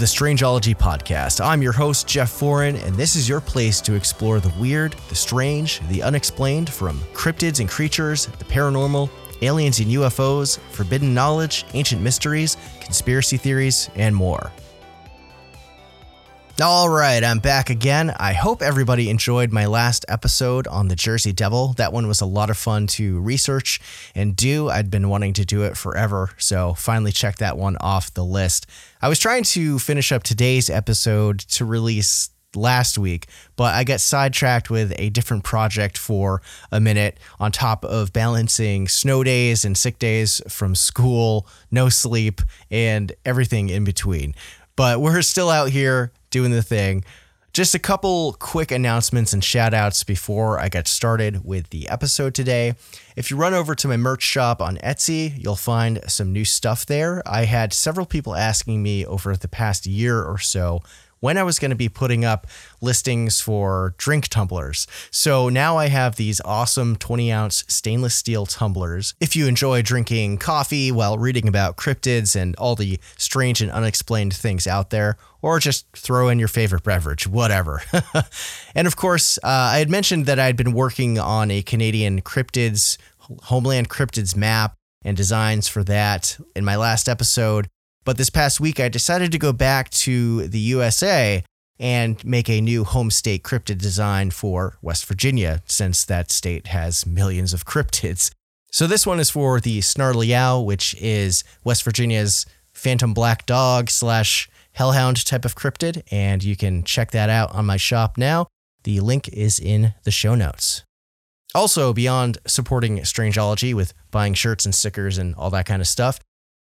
The Strangeology Podcast. I'm your host, Jeff Foreign, and this is your place to explore the weird, the strange, the unexplained from cryptids and creatures, the paranormal, aliens and UFOs, forbidden knowledge, ancient mysteries, conspiracy theories, and more. All right, I'm back again. I hope everybody enjoyed my last episode on the Jersey Devil. That one was a lot of fun to research and do. I'd been wanting to do it forever, so finally checked that one off the list. I was trying to finish up today's episode to release last week, but I got sidetracked with a different project for a minute on top of balancing snow days and sick days from school, no sleep, and everything in between. But we're still out here doing the thing. Just a couple quick announcements and shout outs before I get started with the episode today. If you run over to my merch shop on Etsy, you'll find some new stuff there. I had several people asking me over the past year or so when I was going to be putting up listings for drink tumblers. So now I have these awesome 20 ounce stainless steel tumblers. If you enjoy drinking coffee while reading about cryptids and all the strange and unexplained things out there, or just throw in your favorite beverage, whatever. and of course, uh, I had mentioned that I'd been working on a Canadian cryptids, Homeland cryptids map and designs for that in my last episode. But this past week, I decided to go back to the USA and make a new home state cryptid design for West Virginia, since that state has millions of cryptids. So this one is for the Snarly which is West Virginia's phantom black dog slash hellhound type of cryptid, and you can check that out on my shop now. The link is in the show notes. Also, beyond supporting Strangeology with buying shirts and stickers and all that kind of stuff,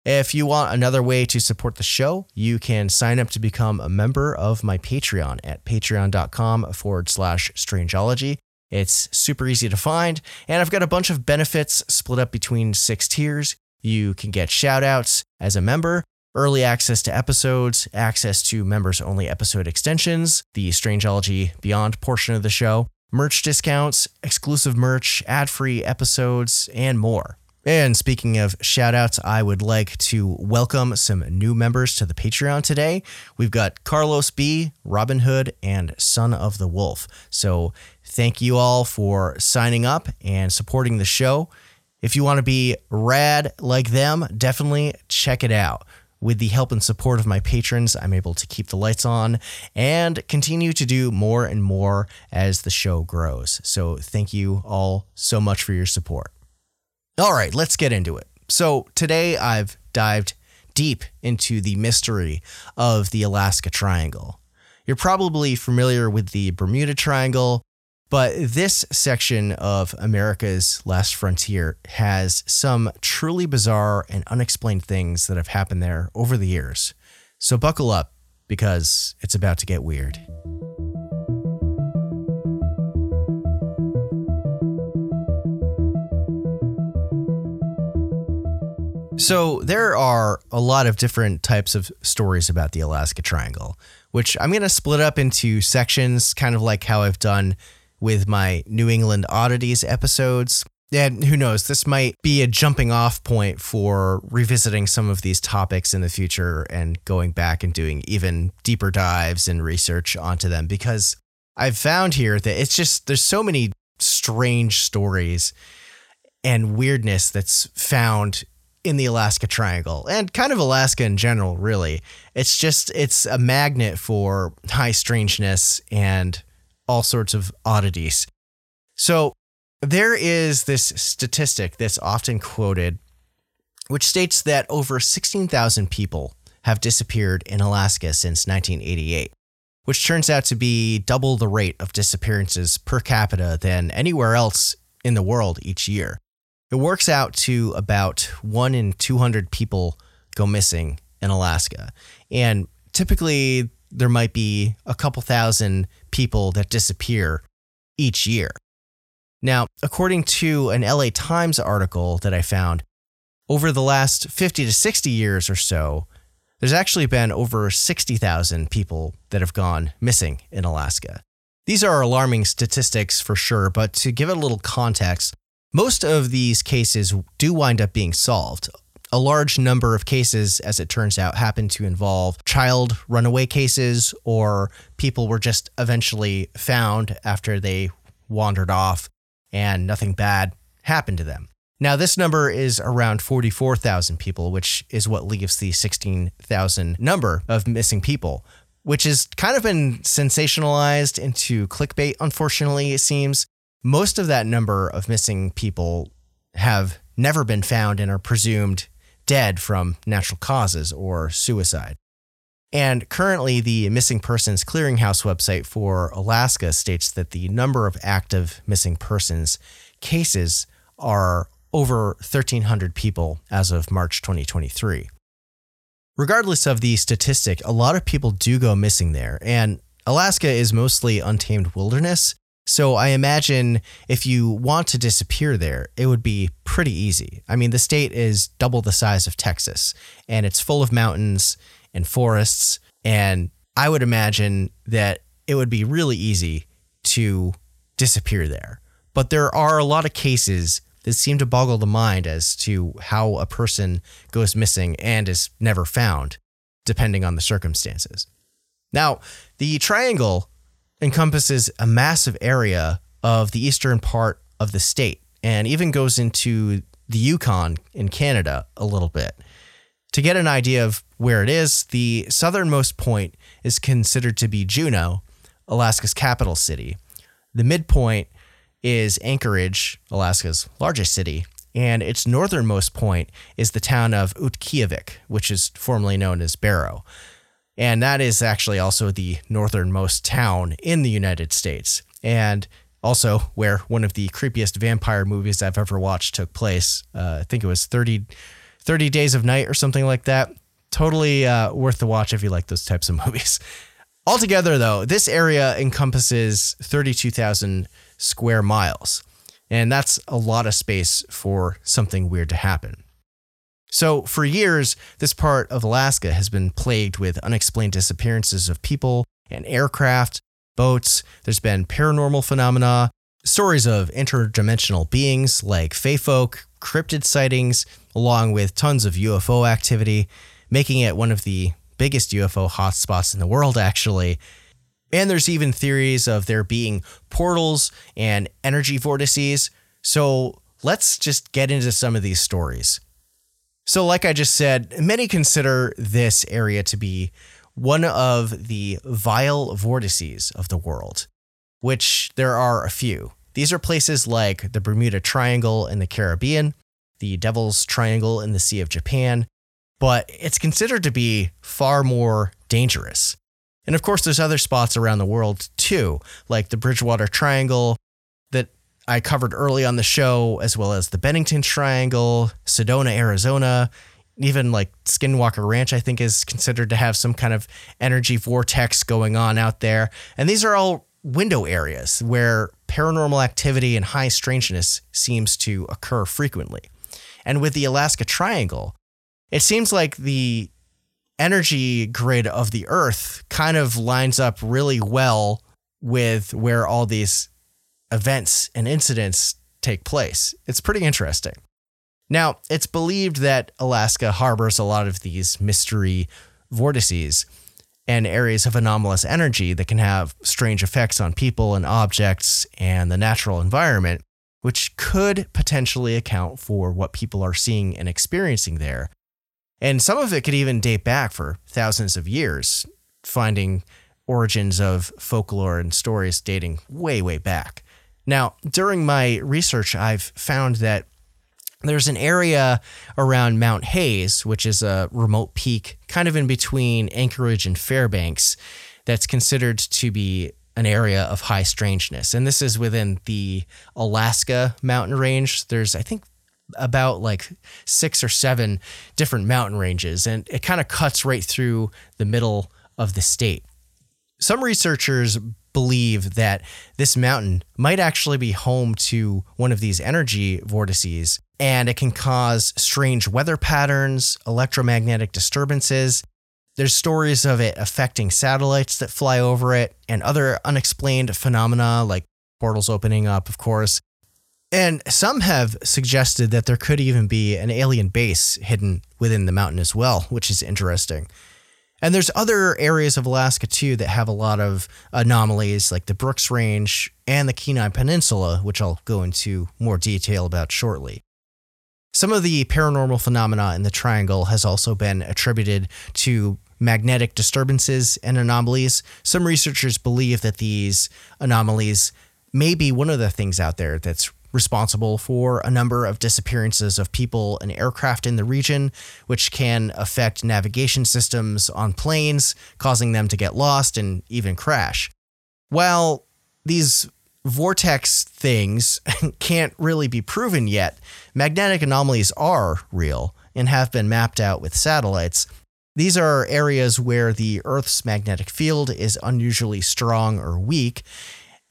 if you want another way to support the show, you can sign up to become a member of my Patreon at patreon.com forward slash strangeology. It's super easy to find, and I've got a bunch of benefits split up between six tiers. You can get shout outs as a member, early access to episodes, access to members only episode extensions, the Strangeology Beyond portion of the show, merch discounts, exclusive merch, ad free episodes, and more. And speaking of shout outs, I would like to welcome some new members to the Patreon today. We've got Carlos B, Robin Hood, and Son of the Wolf. So thank you all for signing up and supporting the show. If you want to be rad like them, definitely check it out. With the help and support of my patrons, I'm able to keep the lights on and continue to do more and more as the show grows. So, thank you all so much for your support. All right, let's get into it. So, today I've dived deep into the mystery of the Alaska Triangle. You're probably familiar with the Bermuda Triangle, but this section of America's last frontier has some truly bizarre and unexplained things that have happened there over the years. So, buckle up because it's about to get weird. So, there are a lot of different types of stories about the Alaska Triangle, which I'm going to split up into sections, kind of like how I've done with my New England Oddities episodes. And who knows, this might be a jumping off point for revisiting some of these topics in the future and going back and doing even deeper dives and research onto them because I've found here that it's just, there's so many strange stories and weirdness that's found in the Alaska Triangle and kind of Alaska in general, really. It's just, it's a magnet for high strangeness and all sorts of oddities. So there is this statistic that's often quoted, which states that over 16,000 people have disappeared in Alaska since 1988, which turns out to be double the rate of disappearances per capita than anywhere else in the world each year. It works out to about one in 200 people go missing in Alaska. And typically, there might be a couple thousand people that disappear each year. Now, according to an LA Times article that I found, over the last 50 to 60 years or so, there's actually been over 60,000 people that have gone missing in Alaska. These are alarming statistics for sure, but to give it a little context, most of these cases do wind up being solved. A large number of cases, as it turns out, happen to involve child runaway cases or people were just eventually found after they wandered off and nothing bad happened to them. Now, this number is around 44,000 people, which is what leaves the 16,000 number of missing people, which has kind of been sensationalized into clickbait, unfortunately, it seems. Most of that number of missing people have never been found and are presumed dead from natural causes or suicide. And currently, the Missing Persons Clearinghouse website for Alaska states that the number of active missing persons cases are over 1,300 people as of March 2023. Regardless of the statistic, a lot of people do go missing there, and Alaska is mostly untamed wilderness. So I imagine if you want to disappear there, it would be pretty easy. I mean, the state is double the size of Texas, and it's full of mountains and forests. And I would imagine that it would be really easy to disappear there. But there are a lot of cases that seem to boggle the mind as to how a person goes missing and is never found, depending on the circumstances. Now, the triangle encompasses a massive area of the eastern part of the state and even goes into the Yukon in Canada a little bit. To get an idea of where it is, the southernmost point is considered to be Juneau, Alaska's capital city. The midpoint is Anchorage, Alaska's largest city, and its northernmost point is the town of Utqiagvik, which is formerly known as Barrow. And that is actually also the northernmost town in the United States, and also where one of the creepiest vampire movies I've ever watched took place. Uh, I think it was 30, 30 Days of Night or something like that. Totally uh, worth the watch if you like those types of movies. Altogether, though, this area encompasses 32,000 square miles. And that's a lot of space for something weird to happen. So, for years, this part of Alaska has been plagued with unexplained disappearances of people and aircraft, boats. There's been paranormal phenomena, stories of interdimensional beings like Fae folk, cryptid sightings, along with tons of UFO activity, making it one of the biggest UFO hotspots in the world, actually. And there's even theories of there being portals and energy vortices. So let's just get into some of these stories. So, like I just said, many consider this area to be one of the vile vortices of the world, which there are a few. These are places like the Bermuda Triangle in the Caribbean, the Devil's Triangle in the Sea of Japan, but it's considered to be far more dangerous. And of course, there's other spots around the world too, like the Bridgewater Triangle I covered early on the show, as well as the Bennington Triangle, Sedona, Arizona, even like Skinwalker Ranch, I think is considered to have some kind of energy vortex going on out there. And these are all window areas where paranormal activity and high strangeness seems to occur frequently. And with the Alaska Triangle, it seems like the energy grid of the Earth kind of lines up really well with where all these events and incidents take place. It's pretty interesting. Now, it's believed that Alaska harbors a lot of these mystery vortices and areas of anomalous energy that can have strange effects on people and objects and the natural environment, which could potentially account for what people are seeing and experiencing there and some of it could even date back for thousands of years, finding origins of folklore and stories dating way, way back. Now, during my research, I've found that there's an area around Mount Hayes, which is a remote peak kind of in between Anchorage and Fairbanks, that's considered to be an area of high strangeness. And this is within the Alaska mountain range. There's, I think, about like six or seven different mountain ranges, and it kind of cuts right through the middle of the state. Some researchers believe that this mountain might actually be home to one of these energy vortices, and it can cause strange weather patterns, electromagnetic disturbances. There's stories of it affecting satellites that fly over it, and other unexplained phenomena like portals opening up, of course. And some have suggested that there could even be an alien base hidden within the mountain as well, which is interesting. And there's other areas of Alaska too that have a lot of anomalies, like the Brooks Range and the Kenai Peninsula, which I'll go into more detail about shortly. Some of the paranormal phenomena in the triangle has also been attributed to magnetic disturbances and anomalies. Some researchers believe that these anomalies may be one of the things out there that's responsible for a number of disappearances of people and aircraft in the region, which can affect navigation systems on planes, causing them to get lost and even crash. While these vortex things can't really be proven yet, magnetic anomalies are real and have been mapped out with satellites. These are areas where the Earth's magnetic field is unusually strong or weak,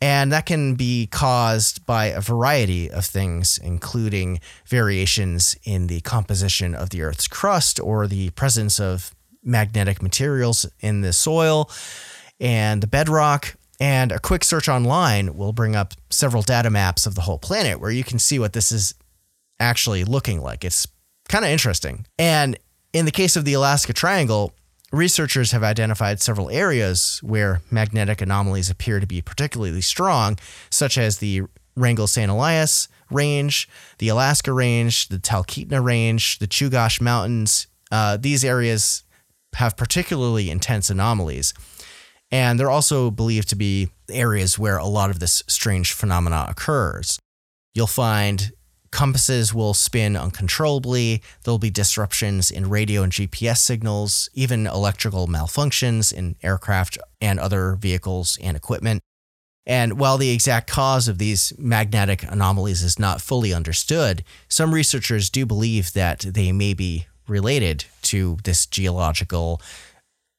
and that can be caused by a variety of things, including variations in the composition of the Earth's crust or the presence of magnetic materials in the soil and the bedrock. And a quick search online will bring up several data maps of the whole planet where you can see what this is actually looking like. It's kind of interesting. And in the case of the Alaska Triangle, researchers have identified several areas where magnetic anomalies appear to be particularly strong, such as the Wrangell St. Elias Range, the Alaska Range, the Talkeetna Range, the Chugach Mountains. Uh, these areas have particularly intense anomalies. And they're also believed to be areas where a lot of this strange phenomena occurs. You'll find compasses will spin uncontrollably. There'll be disruptions in radio and GPS signals, even electrical malfunctions in aircraft and other vehicles and equipment. And while the exact cause of these magnetic anomalies is not fully understood, some researchers do believe that they may be related to this geological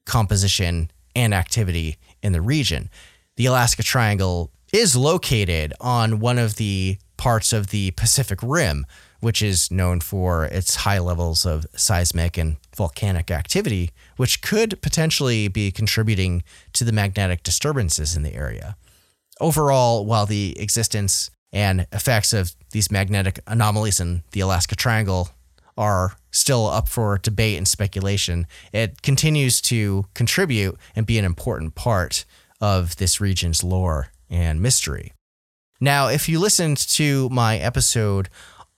composition and activity in the region. The Alaska Triangle is located on one of the parts of the Pacific Rim, which is known for its high levels of seismic and volcanic activity, which could potentially be contributing to the magnetic disturbances in the area. Overall, while the existence and effects of these magnetic anomalies in the Alaska Triangle are still up for debate and speculation, it continues to contribute and be an important part of this region's lore and mystery. Now, if you listened to my episode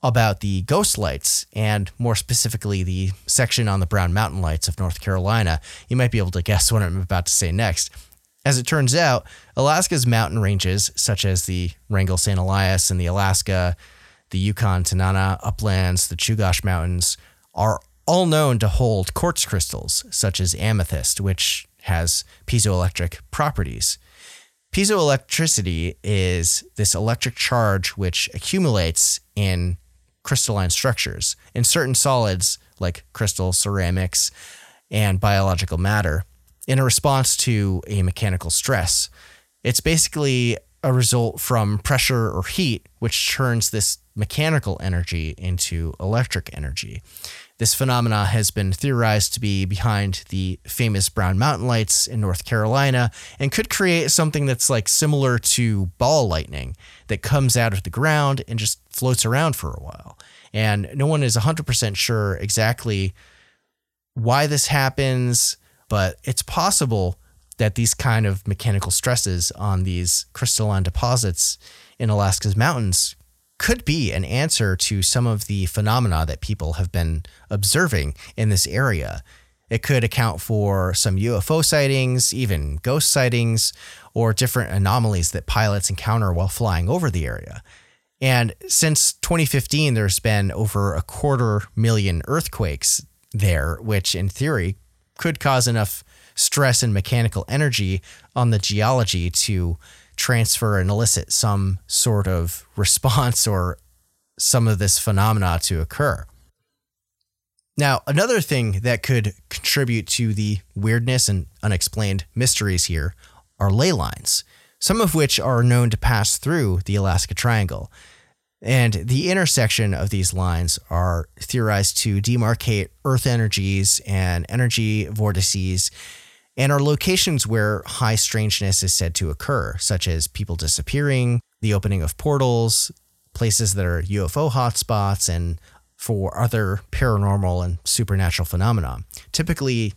about the ghost lights and more specifically the section on the Brown Mountain Lights of North Carolina, you might be able to guess what I'm about to say next. As it turns out, Alaska's mountain ranges, such as the Wrangell St. Elias and the Alaska, the Yukon Tanana uplands, the Chugach Mountains, are all known to hold quartz crystals, such as amethyst, which has piezoelectric properties. Piezoelectricity is this electric charge which accumulates in crystalline structures in certain solids like crystal, ceramics, and biological matter in a response to a mechanical stress. It's basically a result from pressure or heat, which turns this mechanical energy into electric energy. This phenomena has been theorized to be behind the famous Brown Mountain Lights in North Carolina and could create something that's like similar to ball lightning that comes out of the ground and just floats around for a while. And no one is 100% sure exactly why this happens, but it's possible that these kind of mechanical stresses on these crystalline deposits in Alaska's mountains could be an answer to some of the phenomena that people have been observing in this area. It could account for some UFO sightings, even ghost sightings, or different anomalies that pilots encounter while flying over the area. And since 2015, there's been over a quarter million earthquakes there, which in theory could cause enough stress and mechanical energy on the geology to transfer and elicit some sort of response or some of this phenomena to occur. Now, another thing that could contribute to the weirdness and unexplained mysteries here are ley lines, some of which are known to pass through the Alaska Triangle. And the intersection of these lines are theorized to demarcate Earth energies and energy vortices and are locations where high strangeness is said to occur, such as people disappearing, the opening of portals, places that are UFO hotspots and for other paranormal and supernatural phenomena. Typically,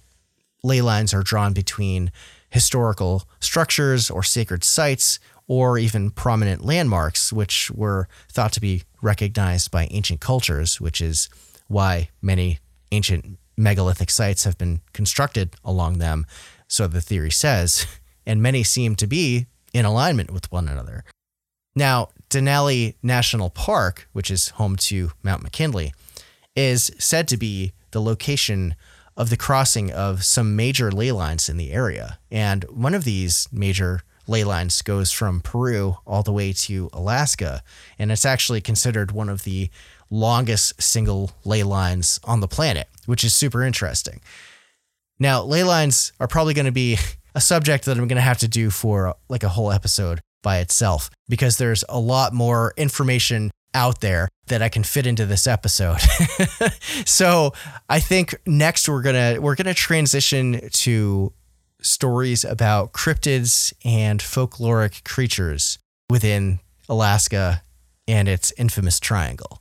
ley lines are drawn between historical structures or sacred sites or even prominent landmarks, which were thought to be recognized by ancient cultures, which is why many ancient megalithic sites have been constructed along them, so the theory says, and many seem to be in alignment with one another. Now, Denali National Park, which is home to Mount McKinley, is said to be the location of the crossing of some major ley lines in the area. And one of these major ley lines goes from Peru all the way to Alaska. And it's actually considered one of the longest single ley lines on the planet, which is super interesting. Now, ley lines are probably going to be a subject that I'm going to have to do for like a whole episode by itself because there's a lot more information out there that I can fit into this episode. so, I think next we're going to we're going to transition to stories about cryptids and folkloric creatures within Alaska and its infamous triangle.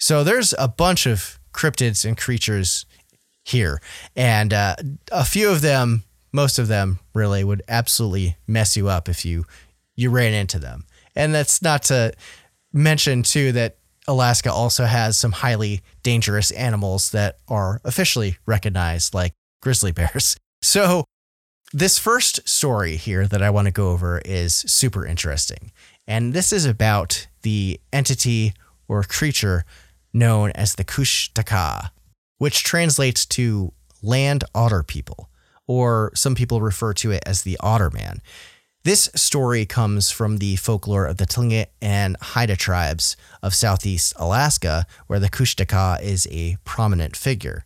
So there's a bunch of cryptids and creatures here, and uh, a few of them, most of them, really would absolutely mess you up if you you ran into them. And that's not to mention too that Alaska also has some highly dangerous animals that are officially recognized, like grizzly bears. So this first story here that I want to go over is super interesting. And this is about the entity or creature known as the Kushtaka, which translates to land otter people, or some people refer to it as the otter man. This story comes from the folklore of the Tlingit and Haida tribes of southeast Alaska, where the Kushtaka is a prominent figure.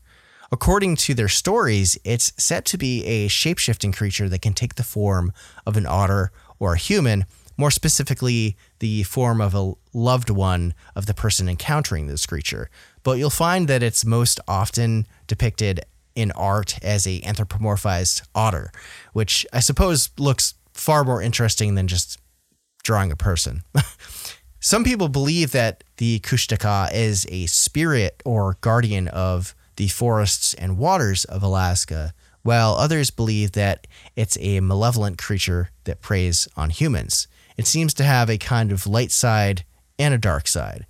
According to their stories, it's said to be a shapeshifting creature that can take the form of an otter or a human, more specifically, the form of a loved one of the person encountering this creature. But you'll find that it's most often depicted in art as a anthropomorphized otter, which I suppose looks far more interesting than just drawing a person. Some people believe that the Kushtaka is a spirit or guardian of the forests and waters of Alaska, while others believe that it's a malevolent creature that preys on humans. It seems to have a kind of light side and a dark side.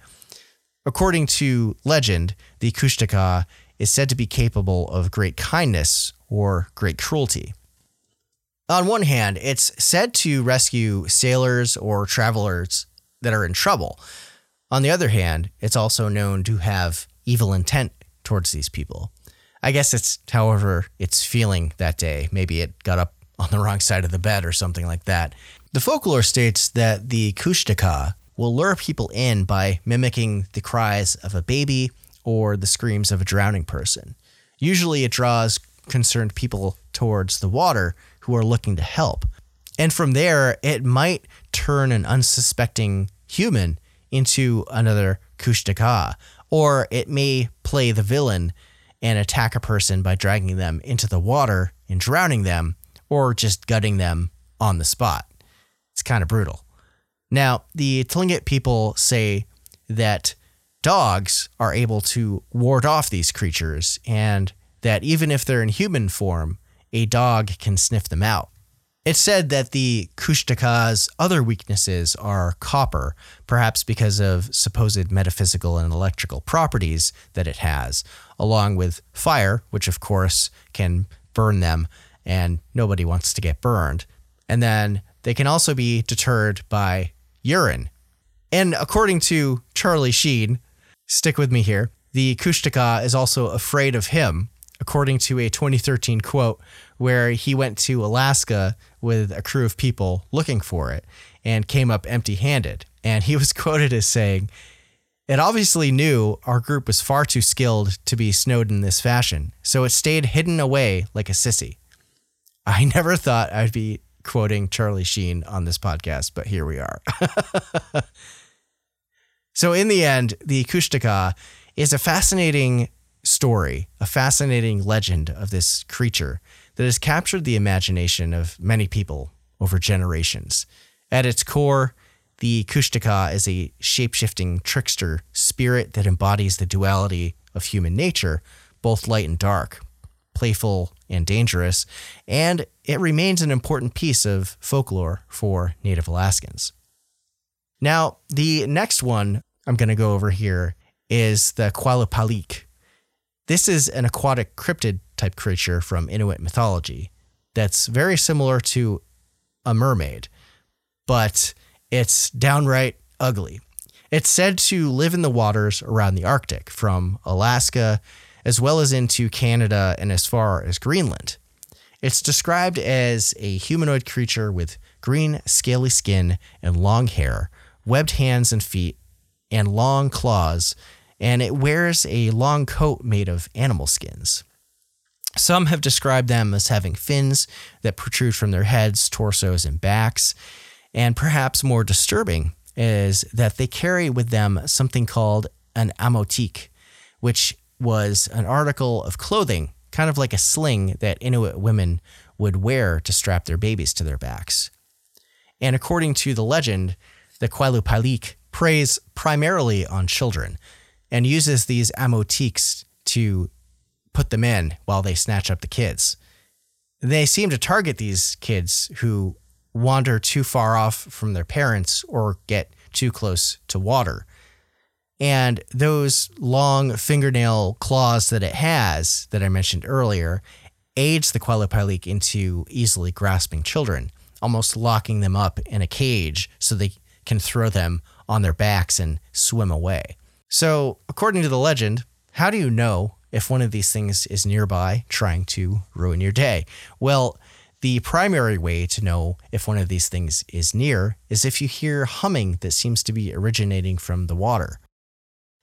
According to legend, the Kushtaka is said to be capable of great kindness or great cruelty. On one hand, it's said to rescue sailors or travelers that are in trouble. On the other hand, it's also known to have evil intent towards these people. I guess it's however it's feeling that day. Maybe it got up on the wrong side of the bed or something like that. The folklore states that the Kushtaka will lure people in by mimicking the cries of a baby or the screams of a drowning person. Usually it draws concerned people towards the water who are looking to help. And from there, it might turn an unsuspecting human into another Kushtaka, or it may play the villain and attack a person by dragging them into the water and drowning them, or just gutting them on the spot. It's kind of brutal. Now, the Tlingit people say that dogs are able to ward off these creatures, and that even if they're in human form, a dog can sniff them out. It's said that the Kushtaka's other weaknesses are copper, perhaps because of supposed metaphysical and electrical properties that it has, along with fire, which of course can burn them, and nobody wants to get burned. And then they can also be deterred by urine. And according to Charlie Sheen, stick with me here, the Kushtaka is also afraid of him, according to a 2013 quote where he went to Alaska with a crew of people looking for it and came up empty handed. And he was quoted as saying, It obviously knew our group was far too skilled to be snowed in this fashion, so it stayed hidden away like a sissy. I never thought I'd be quoting Charlie Sheen on this podcast, but here we are. so, in the end, the Kushtaka is a fascinating story, a fascinating legend of this creature that has captured the imagination of many people over generations. At its core, The Kushtaka is a shape-shifting trickster spirit that embodies the duality of human nature, both light and dark, playful and dangerous, and it remains an important piece of folklore for Native Alaskans. Now, the next one I'm going to go over here is the Qalupalik. This is an aquatic cryptid type creature from Inuit mythology that's very similar to a mermaid, but it's downright ugly. It's said to live in the waters around the Arctic, from Alaska as well as into Canada and as far as Greenland. It's described as a humanoid creature with green, scaly skin and long hair, webbed hands and feet, and long claws, and it wears a long coat made of animal skins. Some have described them as having fins that protrude from their heads, torsos, and backs. And perhaps more disturbing is that they carry with them something called an amautik, which was an article of clothing, kind of like a sling that Inuit women would wear to strap their babies to their backs. And according to the legend, the Qalupalik preys primarily on children and uses these amautiks to put them in while they snatch up the kids. They seem to target these kids who wander too far off from their parents or get too close to water. And those long fingernail claws that it has, that I mentioned earlier, aids the Qalupalik into easily grasping children, almost locking them up in a cage so they can throw them on their backs and swim away. So, according to the legend, how do you know if one of these things is nearby trying to ruin your day? Well, the primary way to know if one of these things is near is if you hear humming that seems to be originating from the water.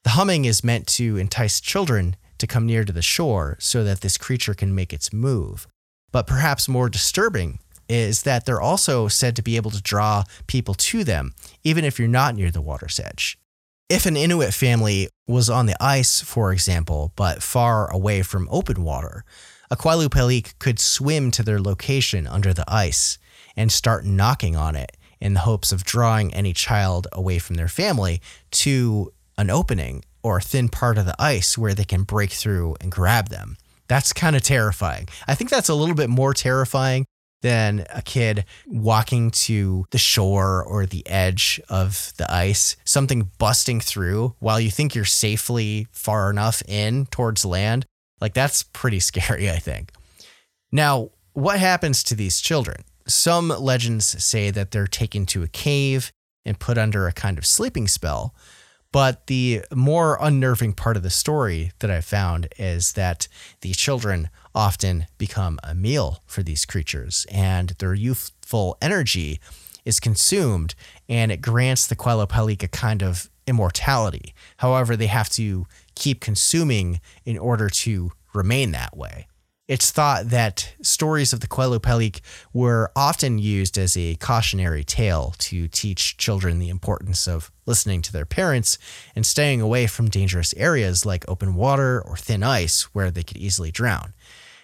The humming is meant to entice children to come near to the shore so that this creature can make its move. But perhaps more disturbing is that they're also said to be able to draw people to them, even if you're not near the water's edge. If an Inuit family was on the ice, for example, but far away from open water, a Qalupalik could swim to their location under the ice and start knocking on it in the hopes of drawing any child away from their family to an opening or a thin part of the ice where they can break through and grab them. That's kind of terrifying. I think that's a little bit more terrifying than a kid walking to the shore or the edge of the ice, something busting through while you think you're safely far enough in towards land. Like that's pretty scary, I think. Now, what happens to these children? Some legends say that they're taken to a cave and put under a kind of sleeping spell. But the more unnerving part of the story that I found is that the children often become a meal for these creatures, and their youthful energy is consumed, and it grants the Qalupalik a kind of immortality. However, they have to keep consuming in order to remain that way. It's thought that stories of the Qalupalik were often used as a cautionary tale to teach children the importance of listening to their parents and staying away from dangerous areas like open water or thin ice where they could easily drown.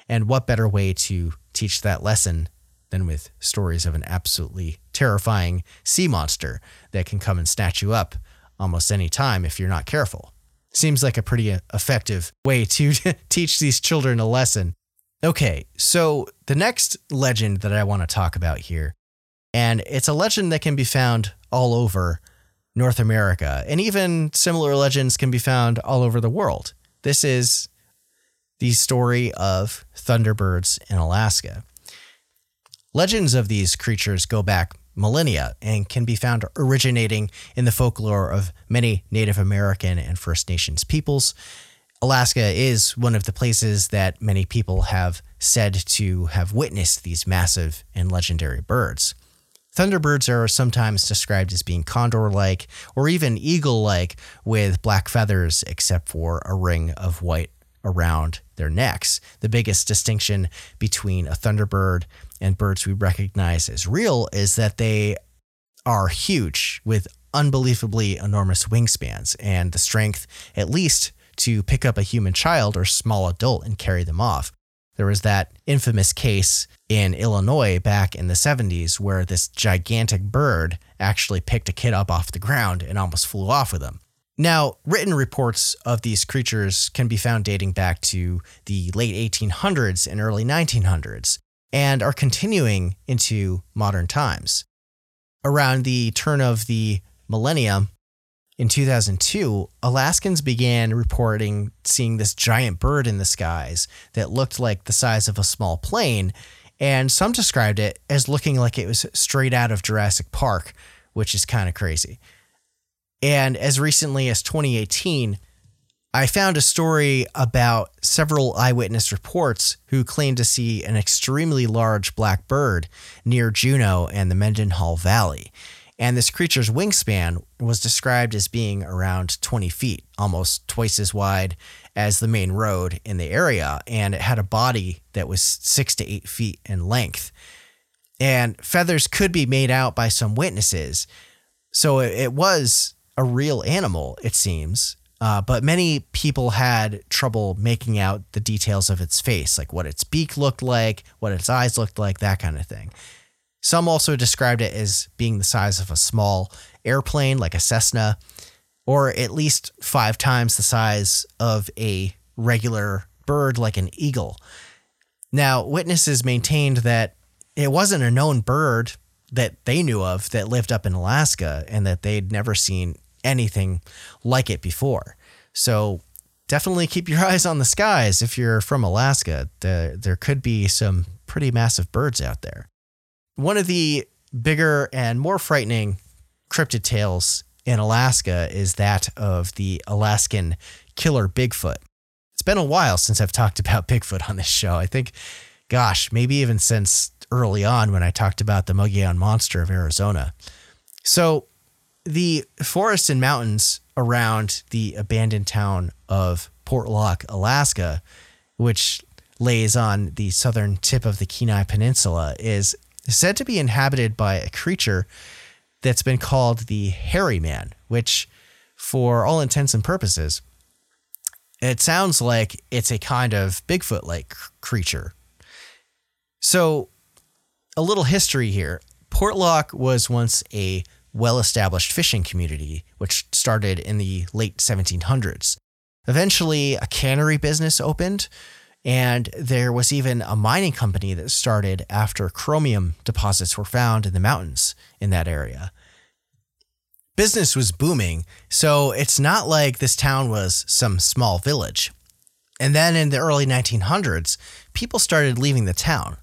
And what better way to teach that lesson than with stories of an absolutely terrifying sea monster that can come and snatch you up almost any time if you're not careful? Seems like a pretty uh, effective way to teach these children a lesson Okay, so the next legend that I want to talk about here, and it's a legend that can be found all over North America, and even similar legends can be found all over the world. This is the story of thunderbirds in Alaska. Legends of these creatures go back millennia and can be found originating in the folklore of many Native American and First Nations peoples, Alaska is one of the places that many people have said to have witnessed these massive and legendary birds. Thunderbirds are sometimes described as being condor like or even eagle like with black feathers, except for a ring of white around their necks. The biggest distinction between a thunderbird and birds we recognize as real is that they are huge with unbelievably enormous wingspans and the strength, at least to pick up a human child or small adult and carry them off. There was that infamous case in Illinois back in the 70s where this gigantic bird actually picked a kid up off the ground and almost flew off with him. Now, written reports of these creatures can be found dating back to the late 1800s and early 1900s and are continuing into modern times. Around the turn of the millennium, in 2002, Alaskans began reporting seeing this giant bird in the skies that looked like the size of a small plane, and some described it as looking like it was straight out of Jurassic Park, which is kind of crazy. And as recently as 2018, I found a story about several eyewitness reports who claimed to see an extremely large black bird near Juneau and the Mendenhall Valley. And this creature's wingspan was described as being around 20 feet, almost twice as wide as the main road in the area. And it had a body that was six to eight feet in length. And feathers could be made out by some witnesses. So it, was a real animal, it seems. Uh, but many people had trouble making out the details of its face, like what its beak looked like, what its eyes looked like, that kind of thing. Some also described it as being the size of a small airplane, like a Cessna, or at least five times the size of a regular bird, like an eagle. Now, witnesses maintained that it wasn't a known bird that they knew of that lived up in Alaska and that they'd never seen anything like it before. So, definitely keep your eyes on the skies if you're from Alaska. The, there could be some pretty massive birds out there. One of the bigger and more frightening cryptid tales in Alaska is that of the Alaskan killer Bigfoot. It's been a while since I've talked about Bigfoot on this show. I think, gosh, maybe even since early on when I talked about the Mogollon Monster of Arizona. So, the forests and mountains around the abandoned town of Portlock, Alaska, which lays on the southern tip of the Kenai Peninsula, is said to be inhabited by a creature that's been called the Hairy Man, which, for all intents and purposes, it sounds like it's a kind of Bigfoot like creature. So, a little history here. Portlock was once a well established fishing community, which started in the late 1700s. Eventually, a cannery business opened, and there was even a mining company that started after chromium deposits were found in the mountains in that area. Business was booming, so it's not like this town was some small village. And then in the early 1900s, people started leaving the town.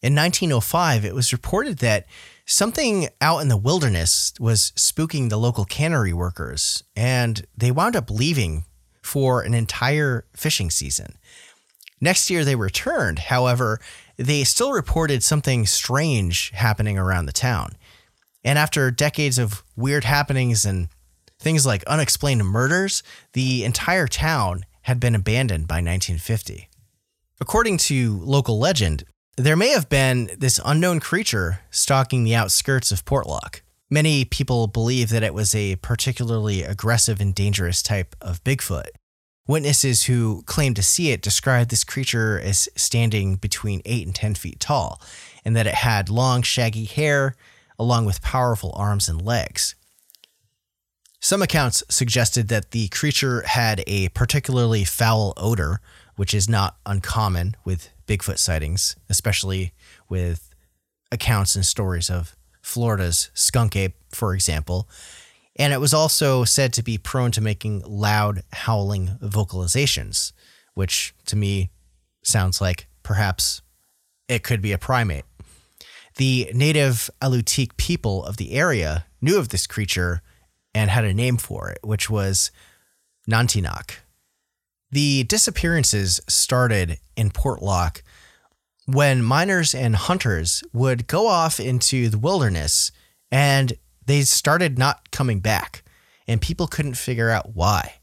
In 1905, it was reported that something out in the wilderness was spooking the local cannery workers, and they wound up leaving for an entire fishing season. Next year, they returned. However, they still reported something strange happening around the town. And after decades of weird happenings and things like unexplained murders, the entire town had been abandoned by 1950. According to local legend, there may have been this unknown creature stalking the outskirts of Portlock. Many people believe that it was a particularly aggressive and dangerous type of Bigfoot, Witnesses who claimed to see it described this creature as standing between 8 and 10 feet tall, and that it had long, shaggy hair, along with powerful arms and legs. Some accounts suggested that the creature had a particularly foul odor, which is not uncommon with Bigfoot sightings, especially with accounts and stories of Florida's skunk ape, for example, and it was also said to be prone to making loud, howling vocalizations, which to me sounds like perhaps it could be a primate. The native Alutiiq people of the area knew of this creature and had a name for it, which was Nantinaq. The disappearances started in Portlock when miners and hunters would go off into the wilderness and they started not coming back, and people couldn't figure out why.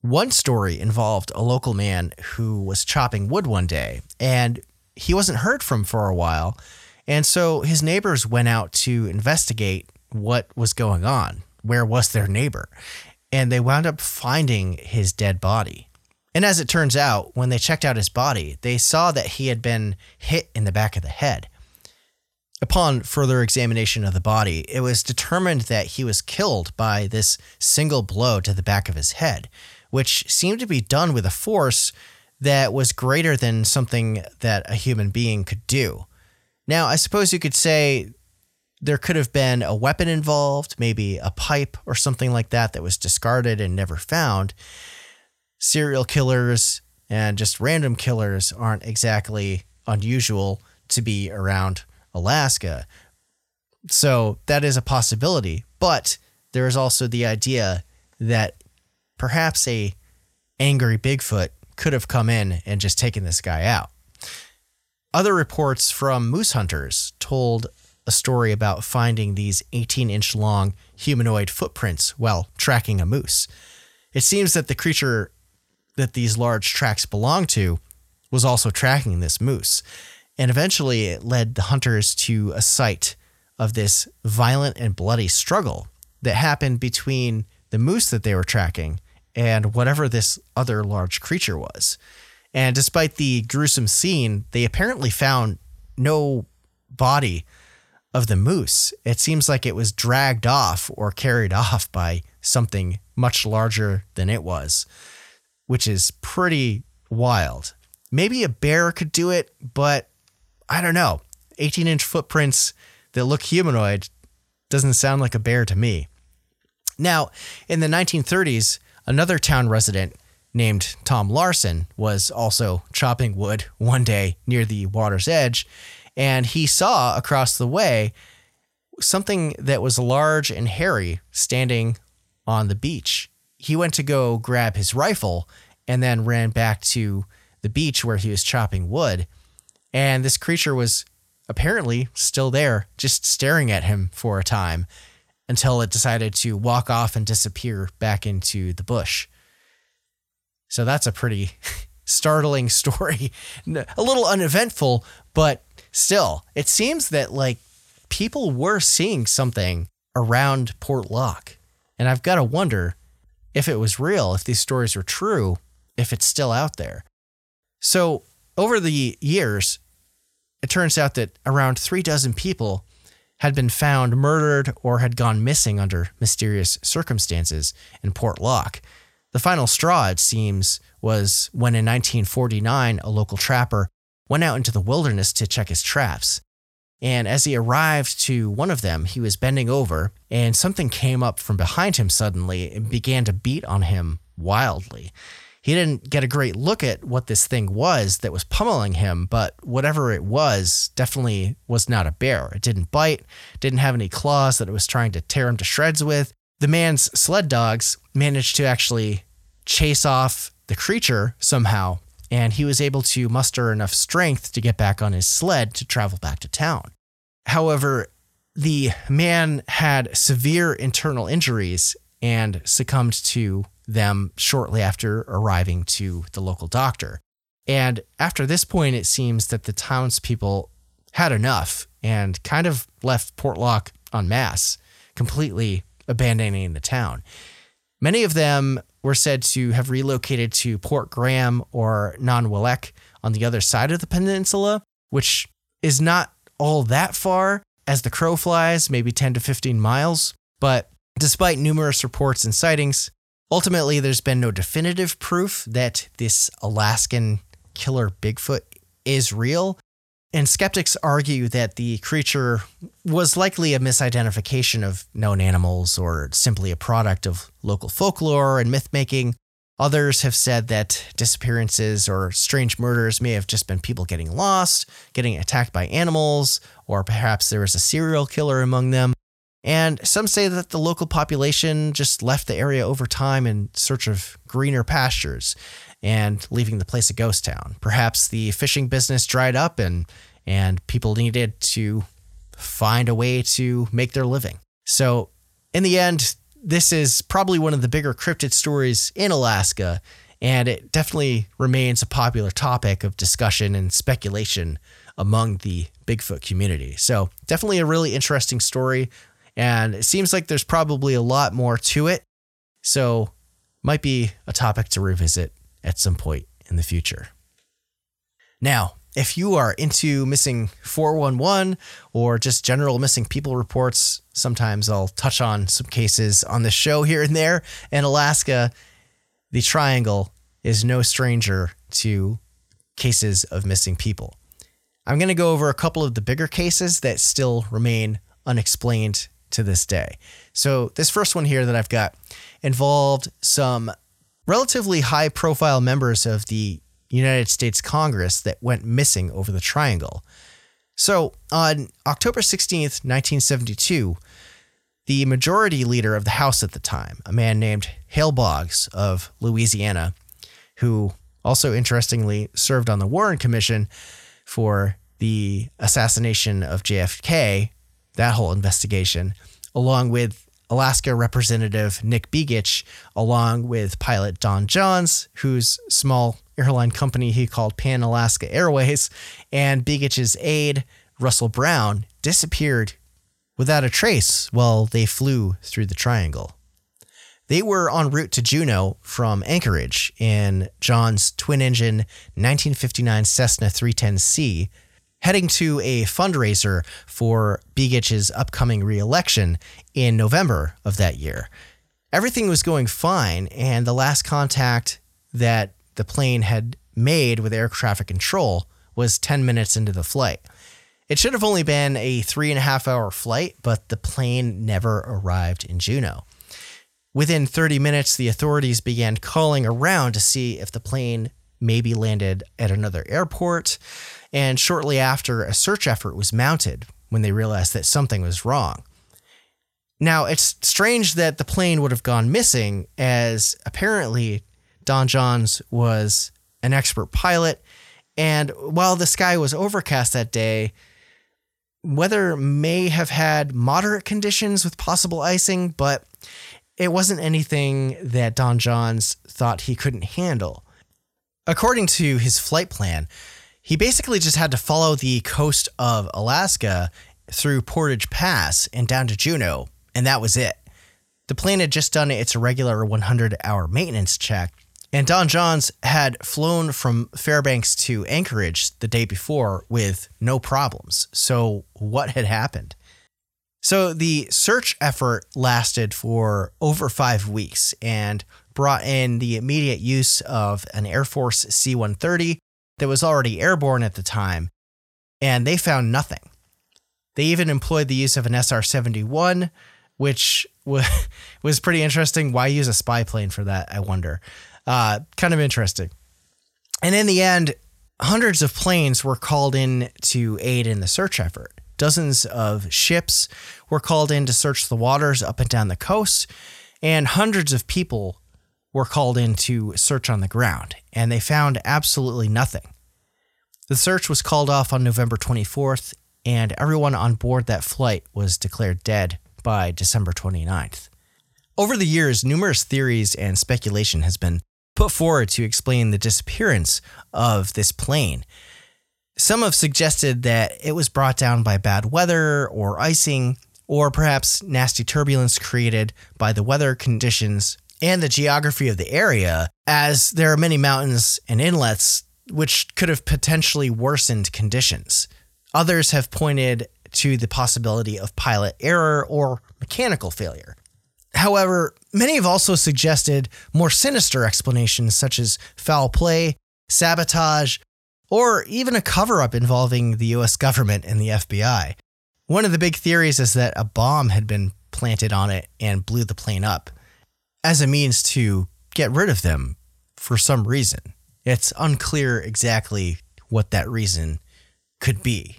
One story involved a local man who was chopping wood one day, and he wasn't heard from for a while. And so his neighbors went out to investigate what was going on. Where was their neighbor? And they wound up finding his dead body. And as it turns out, when they checked out his body, they saw that he had been hit in the back of the head. Upon further examination of the body, it was determined that he was killed by this single blow to the back of his head, which seemed to be done with a force that was greater than something that a human being could do. Now, I suppose you could say there could have been a weapon involved, maybe a pipe or something like that that was discarded and never found. Serial killers and just random killers aren't exactly unusual to be around Alaska. So that is a possibility, but there is also the idea that perhaps a angry Bigfoot could have come in and just taken this guy out. Other reports from moose hunters told a story about finding these 18 inch long humanoid footprints while tracking a moose. It seems that the creature that these large tracks belong to was also tracking this moose. And eventually it led the hunters to a site of this violent and bloody struggle that happened between the moose that they were tracking and whatever this other large creature was. And despite the gruesome scene, they apparently found no body of the moose. It seems like it was dragged off or carried off by something much larger than it was, which is pretty wild. Maybe a bear could do it, but I don't know. 18 inch footprints that look humanoid doesn't sound like a bear to me. Now, in the 1930s, another town resident named Tom Larson was also chopping wood one day near the water's edge, and he saw across the way something that was large and hairy standing on the beach. He went to go grab his rifle and then ran back to the beach where he was chopping wood. And this creature was apparently still there, just staring at him for a time until it decided to walk off and disappear back into the bush. So that's a pretty startling story. A little uneventful, but still, it seems that like people were seeing something around Port Portlock. And I've got to wonder if it was real, if these stories were true, if it's still out there. So, over the years, it turns out that around three dozen people had been found murdered or had gone missing under mysterious circumstances in Portlock. The final straw, it seems, was when in 1949 a local trapper went out into the wilderness to check his traps. And as he arrived to one of them, he was bending over, and something came up from behind him suddenly and began to beat on him wildly. He didn't get a great look at what this thing was that was pummeling him, but whatever it was definitely was not a bear. It didn't bite, didn't have any claws that it was trying to tear him to shreds with. The man's sled dogs managed to actually chase off the creature somehow, and he was able to muster enough strength to get back on his sled to travel back to town. However, the man had severe internal injuries and succumbed to them shortly after arriving to the local doctor. And after this point, it seems that the townspeople had enough and kind of left Portlock en masse, completely abandoning the town. Many of them were said to have relocated to Port Graham or Nanwalek on the other side of the peninsula, which is not all that far as the crow flies, maybe 10 to 15 miles. But despite numerous reports and sightings, Ultimately, there's been no definitive proof that this Alaskan killer Bigfoot is real. And skeptics argue that the creature was likely a misidentification of known animals or simply a product of local folklore and mythmaking. Others have said that disappearances or strange murders may have just been people getting lost, getting attacked by animals, or perhaps there was a serial killer among them. And some say that the local population just left the area over time in search of greener pastures and leaving the place a ghost town. Perhaps the fishing business dried up and and people needed to find a way to make their living. So, in the end, this is probably one of the bigger cryptid stories in Alaska, and it definitely remains a popular topic of discussion and speculation among the Bigfoot community. So, definitely a really interesting story. And it seems like there's probably a lot more to it. So, might be a topic to revisit at some point in the future. Now, if you are into missing 411 or just general missing people reports, sometimes I'll touch on some cases on the show here and there. In Alaska, the Triangle is no stranger to cases of missing people. I'm going to go over a couple of the bigger cases that still remain unexplained to this day. So, this first one here that I've got involved some relatively high profile members of the United States Congress that went missing over the triangle. So, on October 16th, 1972, the majority leader of the House at the time, a man named Hale Boggs of Louisiana, who also interestingly served on the Warren Commission for the assassination of JFK, that whole investigation, along with Alaska Representative Nick Begich, along with pilot Don Johns, whose small airline company he called Pan Alaska Airways, and Begich's aide, Russell Brown, disappeared without a trace while they flew through the triangle. They were en route to Juneau from Anchorage in Johns' twin engine 1959 Cessna 310C, heading to a fundraiser for Begich's upcoming reelection in November of that year. Everything was going fine, and the last contact that the plane had made with air traffic control was 10 minutes into the flight. It should have only been a three and a half hour flight, but the plane never arrived in Juneau. Within 30 minutes, the authorities began calling around to see if the plane maybe landed at another airport. And shortly after, a search effort was mounted when they realized that something was wrong. Now, it's strange that the plane would have gone missing, as apparently Don Johns was an expert pilot. And while the sky was overcast that day, weather may have had moderate conditions with possible icing, but it wasn't anything that Don Johns thought he couldn't handle. According to his flight plan, he basically just had to follow the coast of Alaska through Portage Pass and down to Juneau, and that was it. The plane had just done its regular 100 hour maintenance check, and Don Johns had flown from Fairbanks to Anchorage the day before with no problems. So, what had happened? So, the search effort lasted for over five weeks and brought in the immediate use of an Air Force C 130 that was already airborne at the time, and they found nothing. They even employed the use of an SR 71, which was pretty interesting. Why use a spy plane for that, I wonder? Uh, kind of interesting. And in the end, hundreds of planes were called in to aid in the search effort. Dozens of ships were called in to search the waters up and down the coast, and hundreds of people were called in to search on the ground, and they found absolutely nothing. The search was called off on November 24th, and everyone on board that flight was declared dead by December 29th. Over the years, numerous theories and speculation has been put forward to explain the disappearance of this plane. Some have suggested that it was brought down by bad weather or icing, or perhaps nasty turbulence created by the weather conditions and the geography of the area, as there are many mountains and inlets which could have potentially worsened conditions. Others have pointed to the possibility of pilot error or mechanical failure. However, many have also suggested more sinister explanations such as foul play, sabotage, or even a cover up involving the US government and the FBI. One of the big theories is that a bomb had been planted on it and blew the plane up as a means to get rid of them for some reason. It's unclear exactly what that reason could be.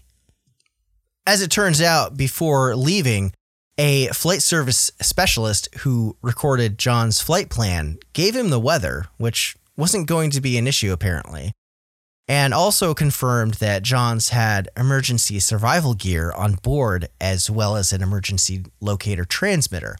As it turns out, before leaving, a flight service specialist who recorded Johns' flight plan gave him the weather, which wasn't going to be an issue apparently, and also confirmed that Johns had emergency survival gear on board as well as an emergency locator transmitter.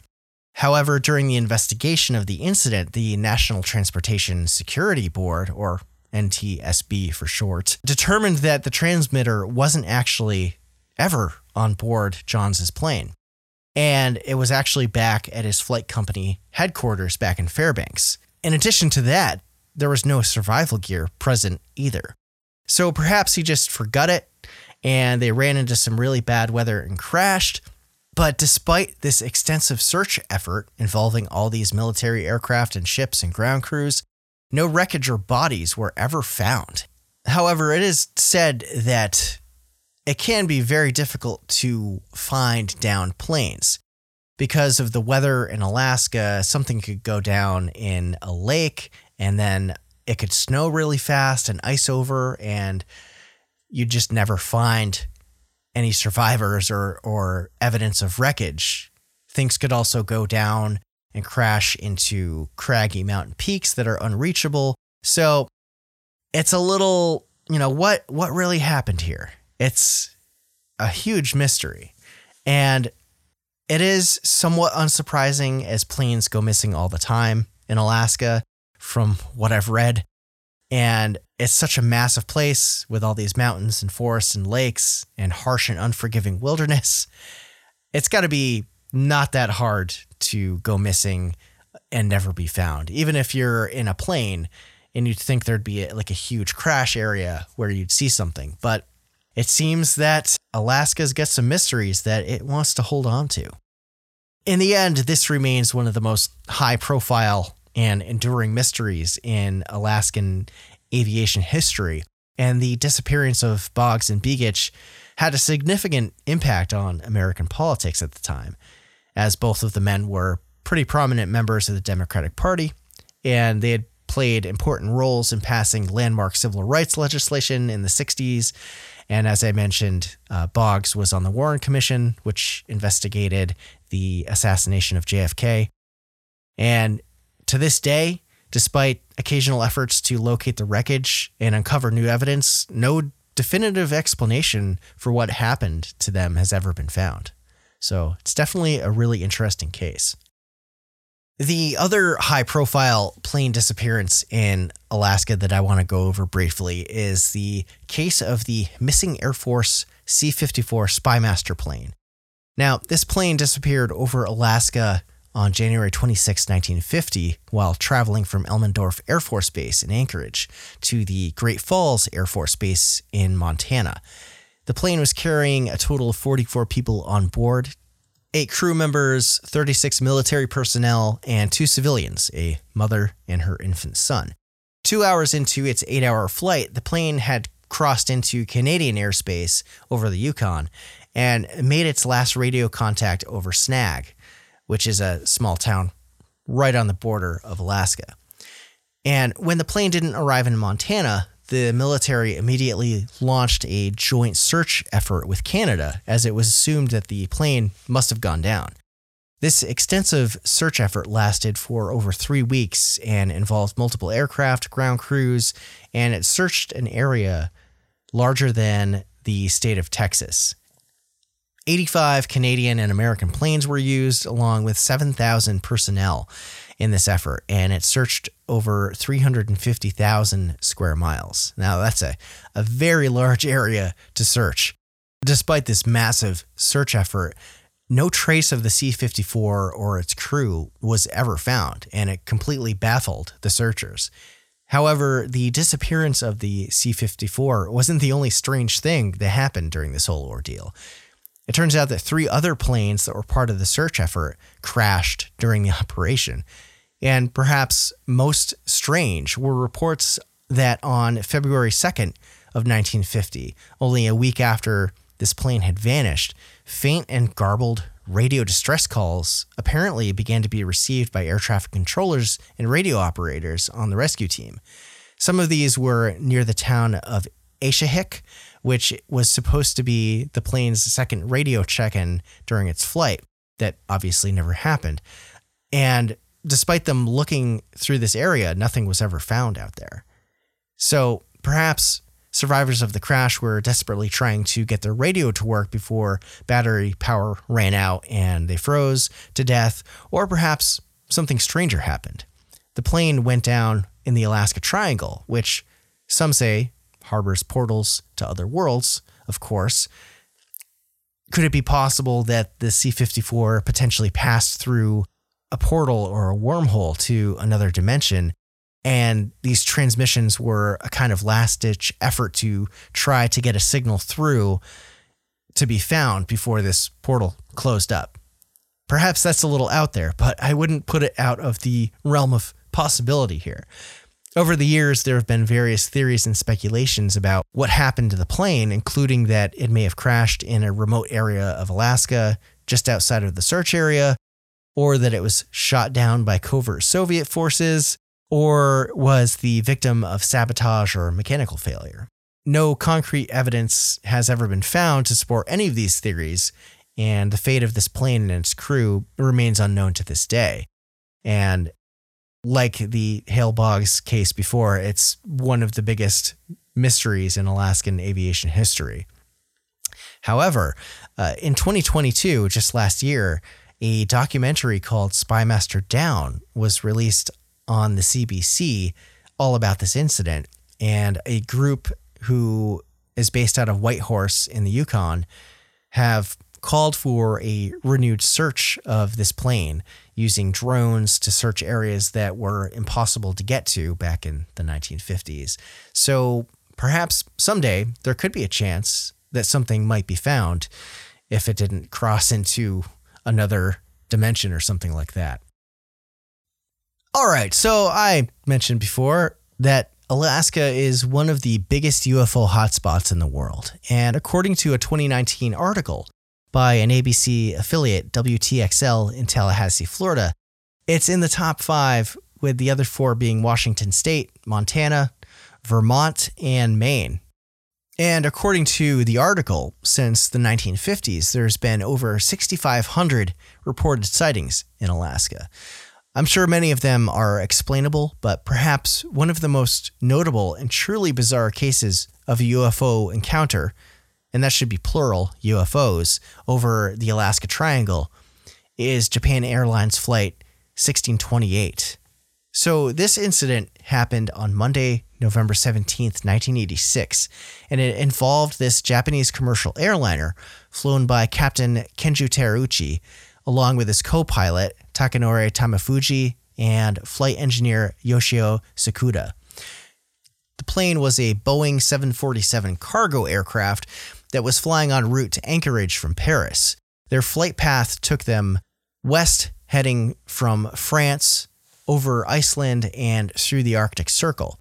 However, during the investigation of the incident, the National Transportation Security Board, or NTSB for short, determined that the transmitter wasn't actually ever on board Johns' plane and it was actually back at his flight company headquarters back in Fairbanks. In addition to that, there was no survival gear present either. So perhaps he just forgot it and they ran into some really bad weather and crashed. But despite this extensive search effort involving all these military aircraft and ships and ground crews, no wreckage or bodies were ever found. However, it is said that it can be very difficult to find down planes. Because of the weather in Alaska, something could go down in a lake and then it could snow really fast and ice over, and you just never find any survivors or, or evidence of wreckage. Things could also go down and crash into craggy mountain peaks that are unreachable. So it's a little, you know, what what really happened here? It's a huge mystery. And it is somewhat unsurprising as planes go missing all the time in Alaska from what I've read. And it's such a massive place with all these mountains and forests and lakes and harsh and unforgiving wilderness. It's got to be not that hard to go missing and never be found. Even if you're in a plane and you'd think there'd be a, like a huge crash area where you'd see something, but it seems that Alaska's got some mysteries that it wants to hold on to. In the end, this remains one of the most high profile and enduring mysteries in Alaskan aviation history. And the disappearance of Boggs and Begich had a significant impact on American politics at the time as both of the men were pretty prominent members of the Democratic Party, and they had played important roles in passing landmark civil rights legislation in the 60s. And as I mentioned, uh, Boggs was on the Warren Commission, which investigated the assassination of JFK. And to this day, despite occasional efforts to locate the wreckage and uncover new evidence, no definitive explanation for what happened to them has ever been found. So it's definitely a really interesting case. The other high profile plane disappearance in Alaska that I want to go over briefly is the case of the missing Air Force C 54 Skymaster plane. Now, this plane disappeared over Alaska on January 26, 1950, while traveling from Elmendorf Air Force Base in Anchorage to the Great Falls Air Force Base in Montana. The plane was carrying a total of 44 people on board eight crew members, 36 military personnel, and two civilians, a mother and her infant son. Two hours into its eight hour flight, the plane had crossed into Canadian airspace over the Yukon and made its last radio contact over Snag, which is a small town right on the border of Alaska. And when the plane didn't arrive in Montana, the military immediately launched a joint search effort with Canada, as it was assumed that the plane must have gone down. This extensive search effort lasted for over three weeks and involved multiple aircraft, ground crews, and it searched an area larger than the state of Texas. 85 Canadian and American planes were used, along with 7,000 personnel in this effort, and it searched over 350,000 square miles. Now, that's a, a very large area to search. Despite this massive search effort, no trace of the C 54 or its crew was ever found, and it completely baffled the searchers. However, the disappearance of the C 54 wasn't the only strange thing that happened during this whole ordeal. It turns out that three other planes that were part of the search effort crashed during the operation. And perhaps most strange were reports that on February 2nd of 1950, only a week after this plane had vanished, faint and garbled radio distress calls apparently began to be received by air traffic controllers and radio operators on the rescue team. Some of these were near the town of Aishihik, which was supposed to be the plane's second radio check in during its flight. That obviously never happened. And despite them looking through this area, nothing was ever found out there. So perhaps survivors of the crash were desperately trying to get their radio to work before battery power ran out and they froze to death, or perhaps something stranger happened. The plane went down in the Alaska Triangle, which some say harbors portals to other worlds, of course. Could it be possible that the C 54 potentially passed through a portal or a wormhole to another dimension And these transmissions were a kind of last ditch effort to try to get a signal through to be found before this portal closed up. Perhaps that's a little out there, but I wouldn't put it out of the realm of possibility here. Over the years, there have been various theories and speculations about what happened to the plane, including that it may have crashed in a remote area of Alaska, just outside of the search area, or that it was shot down by covert Soviet forces, or was the victim of sabotage or mechanical failure. No concrete evidence has ever been found to support any of these theories, and the fate of this plane and its crew remains unknown to this day. And like the Hale Boggs case before, it's one of the biggest mysteries in Alaskan aviation history. However, uh, in 2022, just last year, a documentary called Skymaster Down was released on the CBC all about this incident. And a group who is based out of Whitehorse in the Yukon have called for a renewed search of this plane using drones to search areas that were impossible to get to back in the 1950s. So perhaps someday there could be a chance that something might be found if it didn't cross into another dimension or something like that. All right, so I mentioned before that Alaska is one of the biggest UFO hotspots in the world. And according to a 2019 article by an ABC affiliate, WTXL, in Tallahassee, Florida. It's in the top five, with the other four being Washington State, Montana, Vermont, and Maine. And according to the article, since the 1950s, there's been over 6,500 reported sightings in Alaska. I'm sure many of them are explainable, but perhaps one of the most notable and truly bizarre cases of a UFO encounter and that should be plural UFOs, over the Alaska Triangle is Japan Airlines Flight 1628. So this incident happened on Monday, November 17th, 1986, and it involved this Japanese commercial airliner flown by Captain Kenju Terauchi, along with his co pilot, Takanori Tamafuji, and flight engineer Yoshio Tsukuda. The plane was a Boeing 747 cargo aircraft that was flying en route to Anchorage from Paris. Their flight path took them west, heading from France over Iceland and through the Arctic Circle.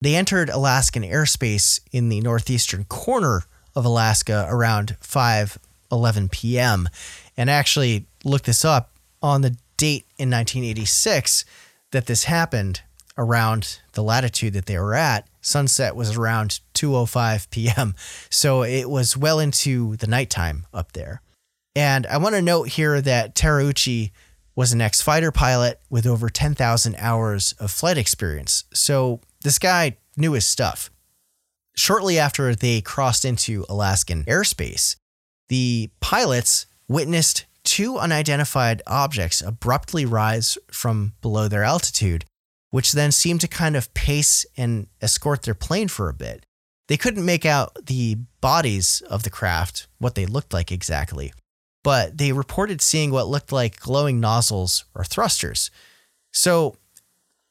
They entered Alaskan airspace in the northeastern corner of Alaska around 5:11 p.m. and actually looked this up on the date in 1986 that this happened around the latitude that they were at sunset was around 2:05 p.m. So it was well into the nighttime up there. And I want to note here that Terauchi was an ex-fighter pilot with over 10,000 hours of flight experience. So this guy knew his stuff. Shortly after they crossed into Alaskan airspace, the pilots witnessed two unidentified objects abruptly rise from below their altitude which then seemed to kind of pace and escort their plane for a bit. They couldn't make out the bodies of the craft, what they looked like exactly, but they reported seeing what looked like glowing nozzles or thrusters. So,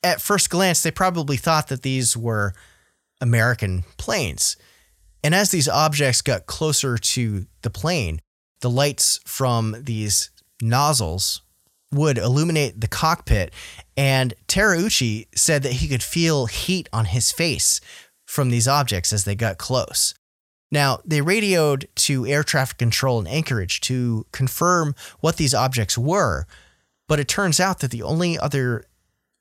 at first glance, they probably thought that these were American planes. And as these objects got closer to the plane, the lights from these nozzles would illuminate the cockpit. And Terauchi said that he could feel heat on his face from these objects as they got close. Now, they radioed to air traffic control in Anchorage to confirm what these objects were, but it turns out that the only other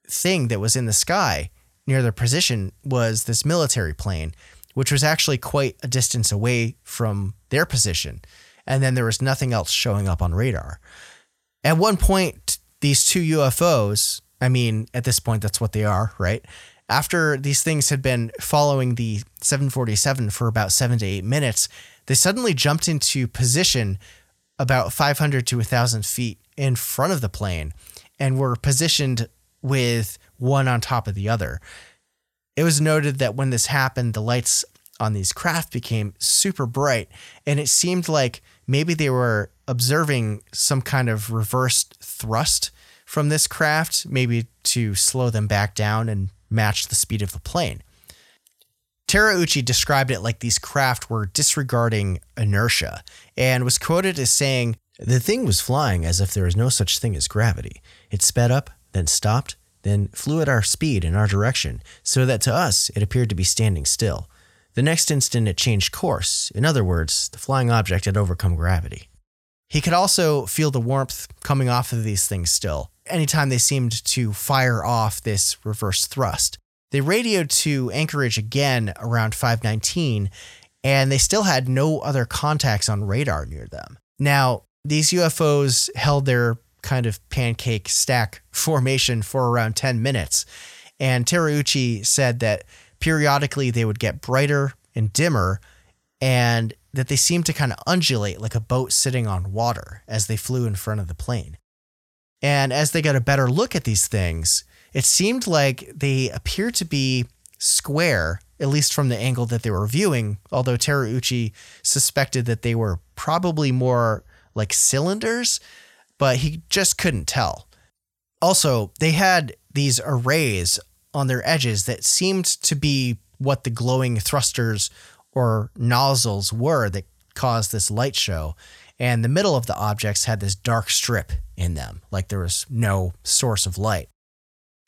thing that was in the sky near their position was this military plane, which was actually quite a distance away from their position. And then there was nothing else showing up on radar. At one point, these two UFOs, I mean, at this point, that's what they are, right? After these things had been following the 747 for about seven to eight minutes, they suddenly jumped into position about 500 to 1,000 feet in front of the plane and were positioned with one on top of the other. It was noted that when this happened, the lights on these craft became super bright, and it seemed like maybe they were observing some kind of reversed thrust from this craft, maybe to slow them back down and match the speed of the plane. Terauchi described it like these craft were disregarding inertia and was quoted as saying, The thing was flying as if there was no such thing as gravity. It sped up, then stopped, then flew at our speed in our direction, so that to us it appeared to be standing still. The next instant it changed course. In other words, the flying object had overcome gravity. He could also feel the warmth coming off of these things still, anytime they seemed to fire off this reverse thrust. They radioed to Anchorage again around 519, and they still had no other contacts on radar near them. Now, these UFOs held their kind of pancake stack formation for around 10 minutes, and Terauchi said that periodically they would get brighter and dimmer, and that they seemed to kind of undulate like a boat sitting on water as they flew in front of the plane. And as they got a better look at these things, it seemed like they appeared to be square, at least from the angle that they were viewing, although Terauchi suspected that they were probably more like cylinders, but he just couldn't tell. Also, they had these arrays on their edges that seemed to be what the glowing thrusters or nozzles were that caused this light show. And the middle of the objects had this dark strip in them, like there was no source of light.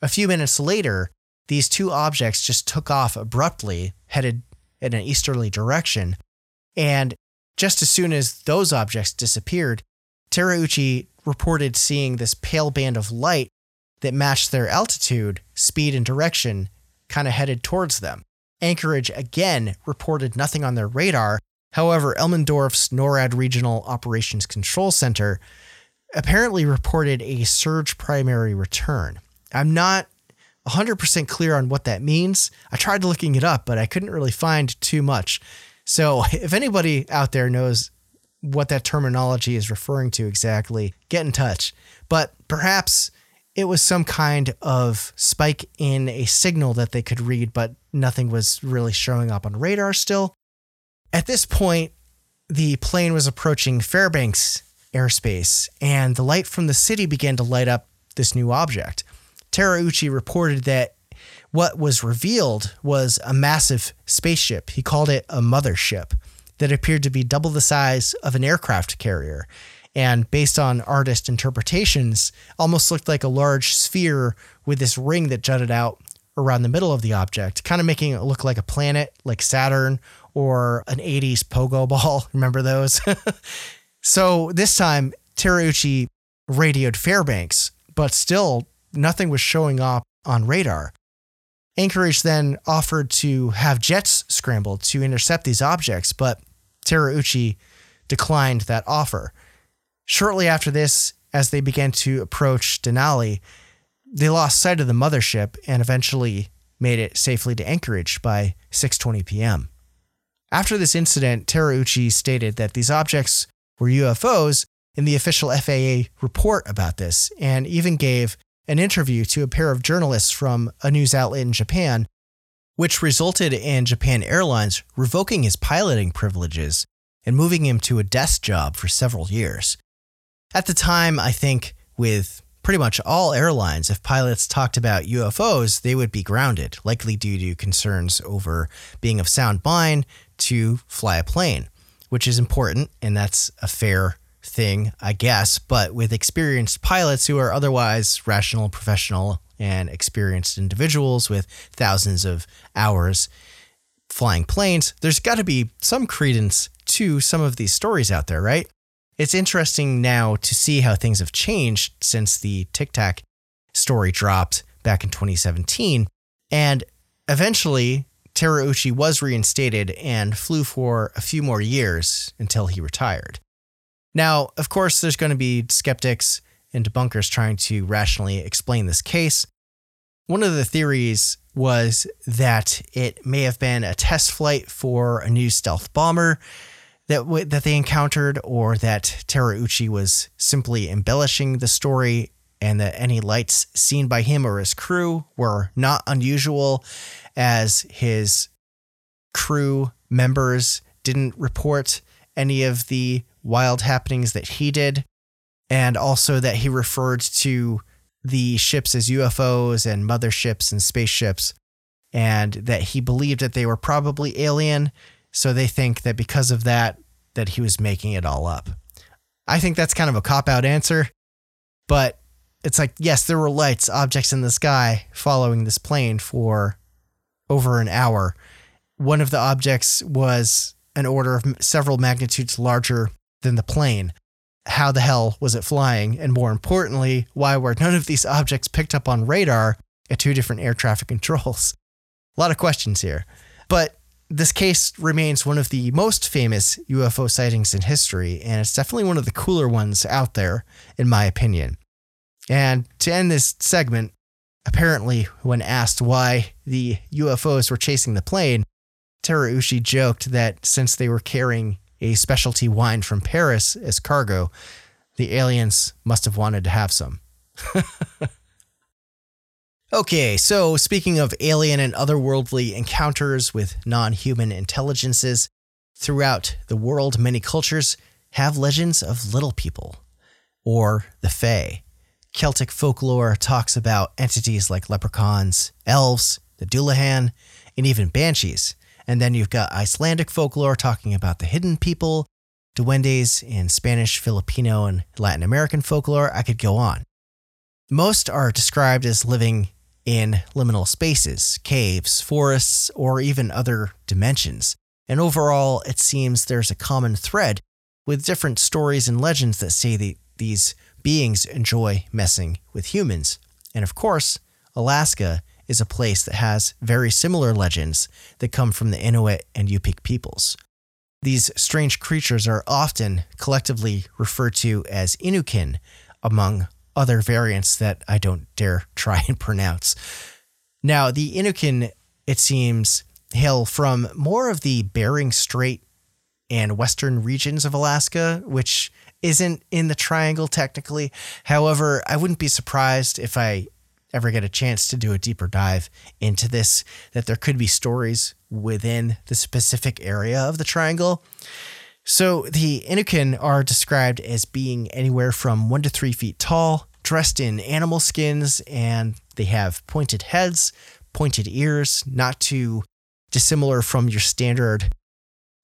A few minutes later, these two objects just took off abruptly, headed in an easterly direction. And just as soon as those objects disappeared, Terauchi reported seeing this pale band of light that matched their altitude, speed, and direction, kind of headed towards them. Anchorage again reported nothing on their radar. However, Elmendorf's NORAD Regional Operations Control Center apparently reported a surge primary return. I'm not 100% clear on what that means. I tried looking it up, but I couldn't really find too much. So, if anybody out there knows what that terminology is referring to exactly, get in touch. But perhaps it was some kind of spike in a signal that they could read, but nothing was really showing up on radar still. At this point, the plane was approaching Fairbanks airspace, and the light from the city began to light up this new object. Terauchi reported that what was revealed was a massive spaceship. He called it a mothership that appeared to be double the size of an aircraft carrier. And based on artist interpretations, almost looked like a large sphere with this ring that jutted out around the middle of the object, kind of making it look like a planet like Saturn or an 80s pogo ball. Remember those? so this time, Terauchi radioed Fairbanks, but still nothing was showing up on radar. Anchorage then offered to have jets scrambled to intercept these objects, but Terauchi declined that offer. Shortly after this, as they began to approach Denali, they lost sight of the mothership and eventually made it safely to Anchorage by 6:20 p.m. After this incident, Terauchi stated that these objects were UFOs in the official FAA report about this and even gave an interview to a pair of journalists from a news outlet in Japan, which resulted in Japan Airlines revoking his piloting privileges and moving him to a desk job for several years. At the time, I think with pretty much all airlines, if pilots talked about UFOs, they would be grounded, likely due to concerns over being of sound mind to fly a plane, which is important, and that's a fair thing, I guess, but with experienced pilots who are otherwise rational, professional, and experienced individuals with thousands of hours flying planes, there's got to be some credence to some of these stories out there, right? It's interesting now to see how things have changed since the Tic Tac story dropped back in 2017. And eventually, Terauchi was reinstated and flew for a few more years until he retired. Now, of course, there's going to be skeptics and debunkers trying to rationally explain this case. One of the theories was that it may have been a test flight for a new stealth bomber that w- that they encountered, or that Terauchi was simply embellishing the story, and that any lights seen by him or his crew were not unusual, as his crew members didn't report any of the wild happenings that he did, and also that he referred to the ships as UFOs and motherships and spaceships, and that he believed that they were probably alien. So they think that because of that, that he was making it all up. I think that's kind of a cop out answer, but it's like, yes, there were lights, objects in the sky following this plane for over an hour. One of the objects was an order of several magnitudes larger than the plane. How the hell was it flying? And more importantly, why were none of these objects picked up on radar at two different air traffic controls? A lot of questions here. But this case remains one of the most famous UFO sightings in history, and it's definitely one of the cooler ones out there, in my opinion. And to end this segment, apparently, when asked why the UFOs were chasing the plane, Terauchi joked that since they were carrying a specialty wine from Paris as cargo, the aliens must have wanted to have some. okay, so speaking of alien and otherworldly encounters with non human intelligences, throughout the world, many cultures have legends of little people, or the Fae. Celtic folklore talks about entities like leprechauns, elves, the Dullahan, and even banshees. And then you've got Icelandic folklore talking about the hidden people, duendes in Spanish, Filipino, and Latin American folklore. I could go on. Most are described as living in liminal spaces, caves, forests, or even other dimensions. And overall, it seems there's a common thread with different stories and legends that say that these beings enjoy messing with humans. And of course, Alaska is a place that has very similar legends that come from the Inuit and Yupik peoples. These strange creatures are often collectively referred to as Inukin, among other variants that I don't dare try and pronounce. Now, the Inukin, it seems, hail from more of the Bering Strait and western regions of Alaska, which isn't in the triangle technically. However, I wouldn't be surprised if I ever get a chance to do a deeper dive into this, that there could be stories within the specific area of the triangle. So the Inukin are described as being anywhere from one to three feet tall, dressed in animal skins, and they have pointed heads, pointed ears, not too dissimilar from your standard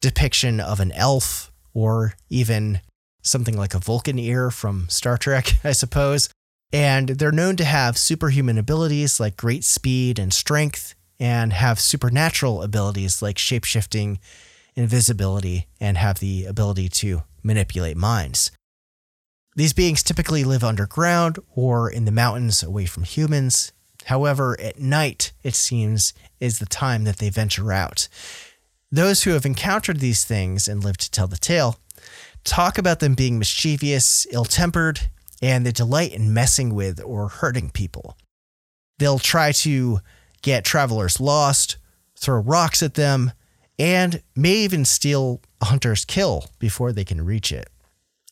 depiction of an elf or even something like a Vulcan ear from Star Trek, I suppose. And they're known to have superhuman abilities like great speed and strength, and have supernatural abilities like shapeshifting, invisibility, and have the ability to manipulate minds. These beings typically live underground or in the mountains away from humans. However, at night, it seems, is the time that they venture out. Those who have encountered these things and lived to tell the tale talk about them being mischievous, ill tempered, and they delight in messing with or hurting people. They'll try to get travelers lost, throw rocks at them, and may even steal a hunter's kill before they can reach it.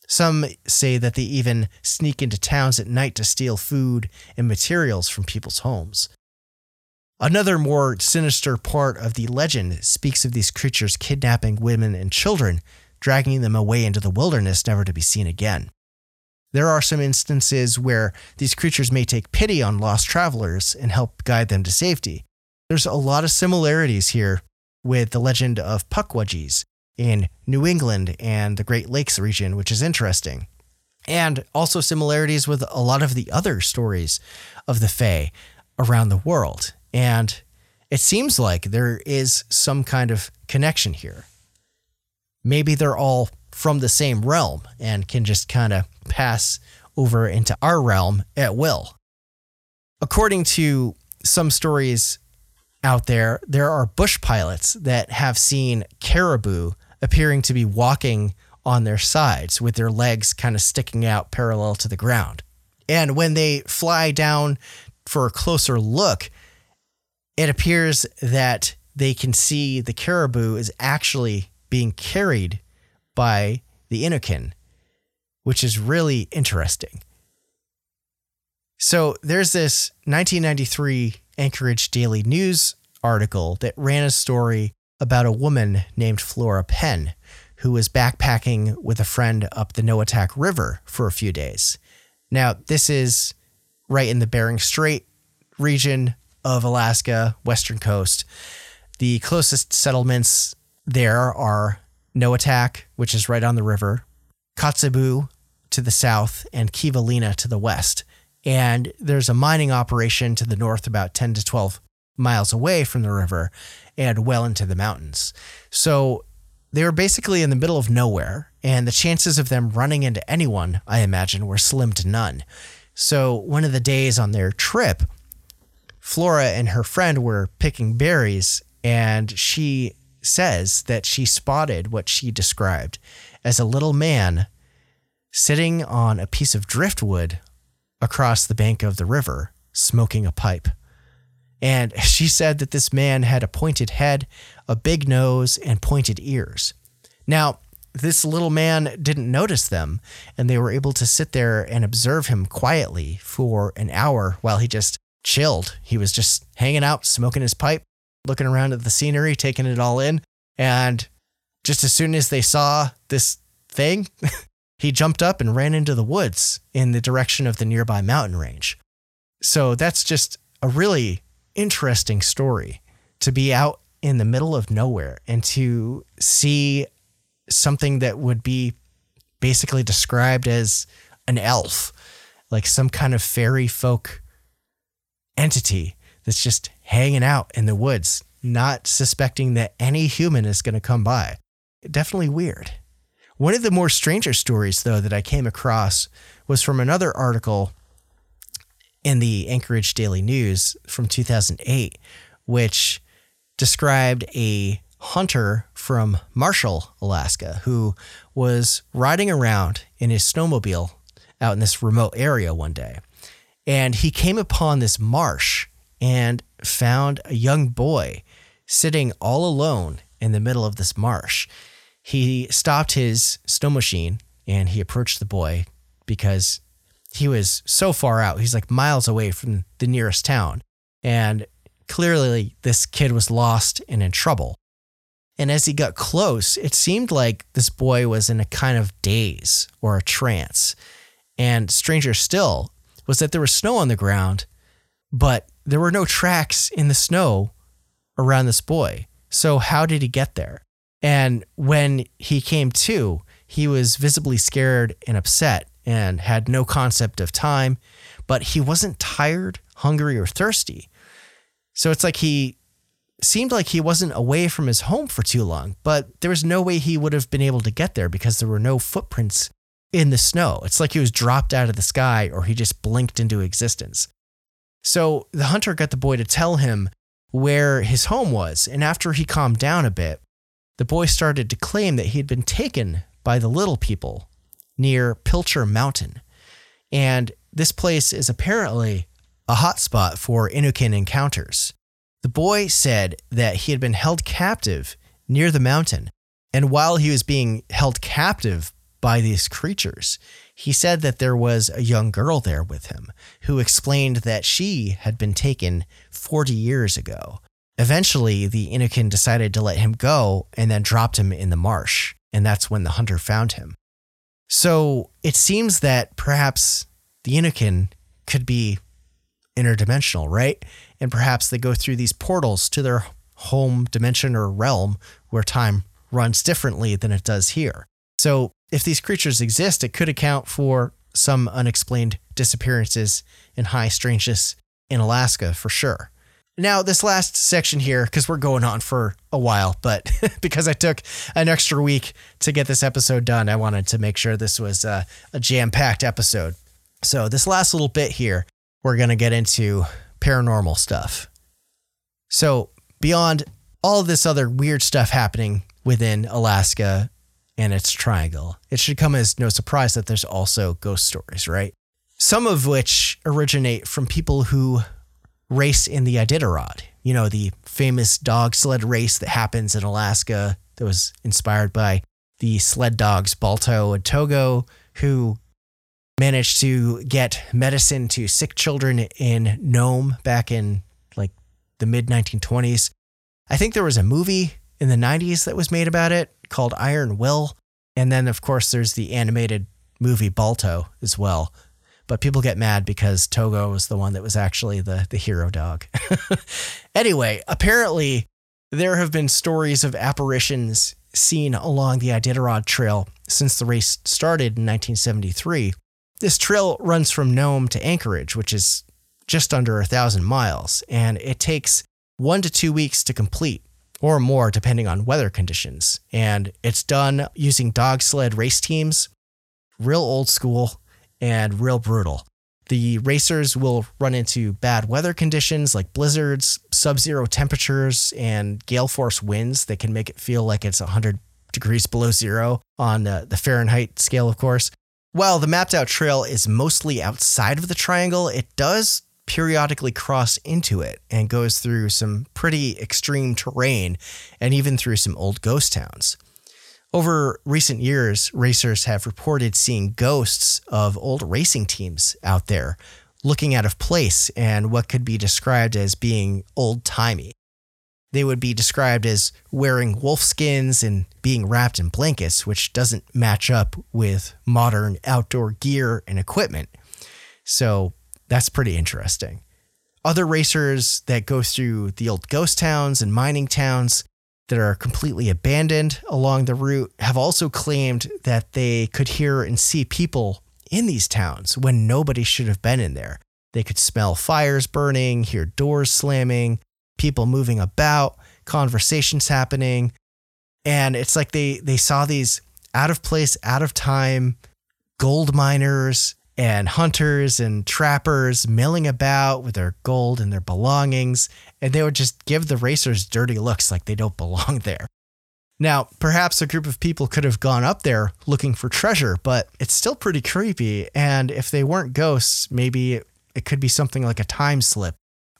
Some say that they even sneak into towns at night to steal food and materials from people's homes. Another more sinister part of the legend speaks of these creatures kidnapping women and children, dragging them away into the wilderness never to be seen again. There are some instances where these creatures may take pity on lost travelers and help guide them to safety. There's a lot of similarities here with the legend of Pukwudgies in New England and the Great Lakes region, which is interesting. And also similarities with a lot of the other stories of the Fae around the world. And it seems like there is some kind of connection here. Maybe they're all from the same realm and can just kind of pass over into our realm at will. According to some stories out there, there are bush pilots that have seen caribou appearing to be walking on their sides with their legs kind of sticking out parallel to the ground. And when they fly down for a closer look, it appears that they can see the caribou is actually being carried by the Inukin which is really interesting. So there's this 1993 Anchorage Daily News article that ran a story about a woman named Flora Penn who was backpacking with a friend up the Noatak River for a few days. Now, this is right in the Bering Strait region of Alaska, western coast. The closest settlements there are Noatak, which is right on the river, Kotzebue to the south, and Kivalina to the west. And there's a mining operation to the north, about 10 to 12 miles away from the river and well into the mountains. So they were basically in the middle of nowhere, and the chances of them running into anyone, I imagine, were slim to none. So one of the days on their trip, Flora and her friend were picking berries, and she says that she spotted what she described as a little man sitting on a piece of driftwood across the bank of the river, smoking a pipe. And she said that this man had a pointed head, a big nose, and pointed ears. Now, this little man didn't notice them, and they were able to sit there and observe him quietly for an hour while he just chilled. He was just hanging out, smoking his pipe, looking around at the scenery, taking it all in. And just as soon as they saw this thing, he jumped up and ran into the woods in the direction of the nearby mountain range. So that's just a really interesting story to be out in the middle of nowhere and to see something that would be basically described as an elf, like some kind of fairy folk entity that's just hanging out in the woods, not suspecting that any human is going to come by. Definitely weird. One of the more stranger stories, though, that I came across was from another article in the Anchorage Daily News from 2008, which described a hunter from Marshall, Alaska, who was riding around in his snowmobile out in this remote area one day. And he came upon this marsh and found a young boy sitting all alone in the middle of this marsh. He stopped his snow machine and he approached the boy because he was so far out. He's like miles away from the nearest town. And clearly, this kid was lost and in trouble. And as he got close, it seemed like this boy was in a kind of daze or a trance. And stranger still was that there was snow on the ground, but there were no tracks in the snow around this boy. So, how did he get there? And when he came to, he was visibly scared and upset and had no concept of time, but he wasn't tired, hungry, or thirsty. So it's like he seemed like he wasn't away from his home for too long, but there was no way he would have been able to get there because there were no footprints in the snow. It's like he was dropped out of the sky or he just blinked into existence. So the hunter got the boy to tell him where his home was, and after he calmed down a bit, the boy started to claim that he had been taken by the little people near Pilcher Mountain. And this place is apparently a hotspot for Inukin encounters. The boy said that he had been held captive near the mountain, and while he was being held captive by these creatures, he said that there was a young girl there with him who explained that she had been taken 40 years ago. Eventually, the Inukin decided to let him go and then dropped him in the marsh, and that's when the hunter found him. So it seems that perhaps the Inukin could be interdimensional, right? And perhaps they go through these portals to their home dimension or realm where time runs differently than it does here. So, if these creatures exist, it could account for some unexplained disappearances and high strangeness in Alaska for sure. Now, this last section here, because we're going on for a while, but because I took an extra week to get this episode done, I wanted to make sure this was uh, a, a jam packed episode. So, this last little bit here we're going to get into paranormal stuff. So, beyond all this other weird stuff happening within Alaska and its triangle, it should come as no surprise that there's also ghost stories, right? Some of which originate from people who race in the Iditarod, you know, the famous dog sled race that happens in Alaska that was inspired by the sled dogs Balto and Togo, who managed to get medicine to sick children in Nome back in like the mid 1920s. I think there was a movie in the 90s that was made about it called Iron Will. And then, of course, there's the animated movie Balto as well. But people get mad because Togo was the one that was actually the, the hero dog. anyway, apparently, there have been stories of apparitions seen along the Iditarod Trail since the race started in 1973. This trail runs from Nome to Anchorage, which is just under a thousand miles, and it takes one to two weeks to complete, or more depending on weather conditions. And it's done using dog sled race teams, real old school and real brutal. The racers will run into bad weather conditions like blizzards, sub zero temperatures, and gale force winds that can make it feel like it's 100 degrees below zero on uh, the Fahrenheit scale, of course. While the mapped out trail is mostly outside of the triangle, it does periodically cross into it and goes through some pretty extreme terrain and even through some old ghost towns. Over recent years, racers have reported seeing ghosts of old racing teams out there looking out of place and what could be described as being old timey. They would be described as wearing wolf skins and being wrapped in blankets, which doesn't match up with modern outdoor gear and equipment. So that's pretty interesting. Other racers that go through the old ghost towns and mining towns that are completely abandoned along the route have also claimed that they could hear and see people in these towns when nobody should have been in there. They could smell fires burning, hear doors slamming, people moving about, conversations happening. And it's like they, they saw these out of place, out of time gold miners and hunters and trappers milling about with their gold and their belongings, and they would just give the racers dirty looks like they don't belong there. Now, perhaps a group of people could have gone up there looking for treasure, but it's still pretty creepy. And if they weren't ghosts, maybe it, could be something like a time slip.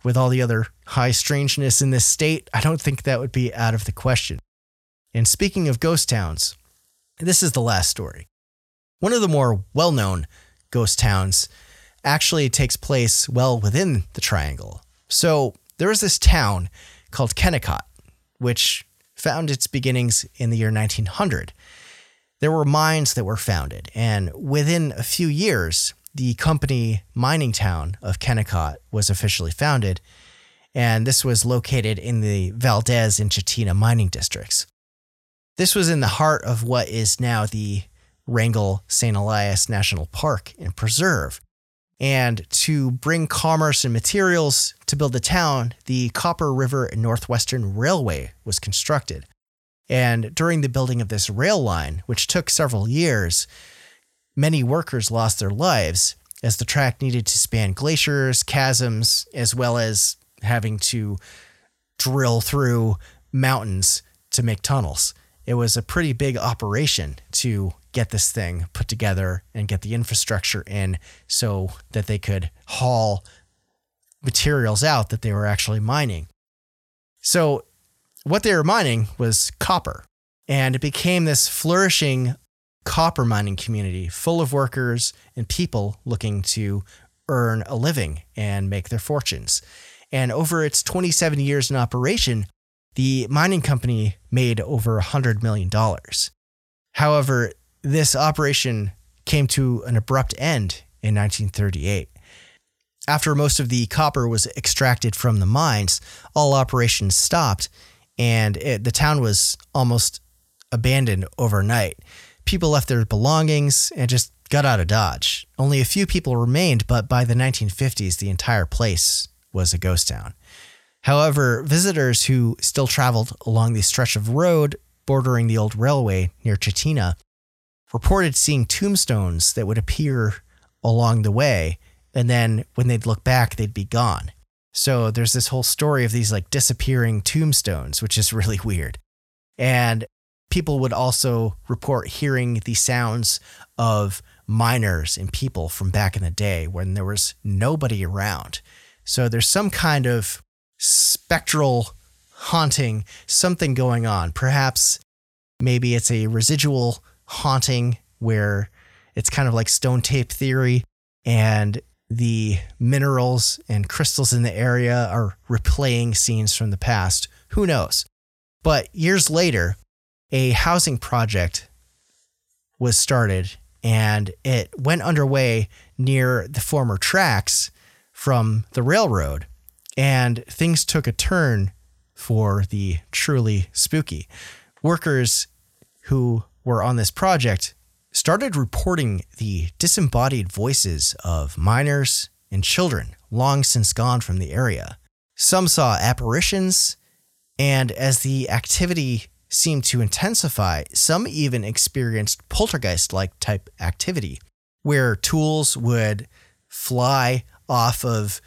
With all the other high strangeness in this state, I don't think that would be out of the question. And speaking of ghost towns, this is the last story. One of the more well known ghost towns actually takes place well within the triangle. So there was this town called Kennecott, which found its beginnings in the year 1900. There were mines that were founded, and within a few years, the company mining town of Kennecott was officially founded, and this was located in the Valdez and Chitina mining districts. This was in the heart of what is now the Wrangell St. Elias National Park and Preserve. And to bring commerce and materials to build the town, the Copper River Northwestern Railway was constructed. And during the building of this rail line, which took several years, many workers lost their lives as the track needed to span glaciers, chasms, as well as having to drill through mountains to make tunnels. It was a pretty big operation to get this thing put together and get the infrastructure in so that they could haul materials out that they were actually mining. So, what they were mining was copper, and it became this flourishing copper mining community full of workers and people looking to earn a living and make their fortunes. And over its 27 years in operation, the mining company made over $100 million. However, this operation came to an abrupt end in 1938. After most of the copper was extracted from the mines, all operations stopped and it, the town was almost abandoned overnight. People left their belongings and just got out of Dodge. Only a few people remained, but by the 1950s, the entire place was a ghost town. However, visitors who still traveled along the stretch of road bordering the old railway near Chitina reported seeing tombstones that would appear along the way. And then when they'd look back, they'd be gone. So there's this whole story of these like disappearing tombstones, which is really weird. And people would also report hearing the sounds of miners and people from back in the day when there was nobody around. So there's some kind of spectral haunting, something going on. Perhaps maybe it's a residual haunting where it's kind of like stone tape theory and the minerals and crystals in the area are replaying scenes from the past. Who knows? But years later, a housing project was started and it went underway near the former tracks from the railroad. And things took a turn for the truly spooky. Workers who were on this project started reporting the disembodied voices of miners and children long since gone from the area. Some saw apparitions, and as the activity seemed to intensify, some even experienced poltergeist like type activity, where tools would fly off of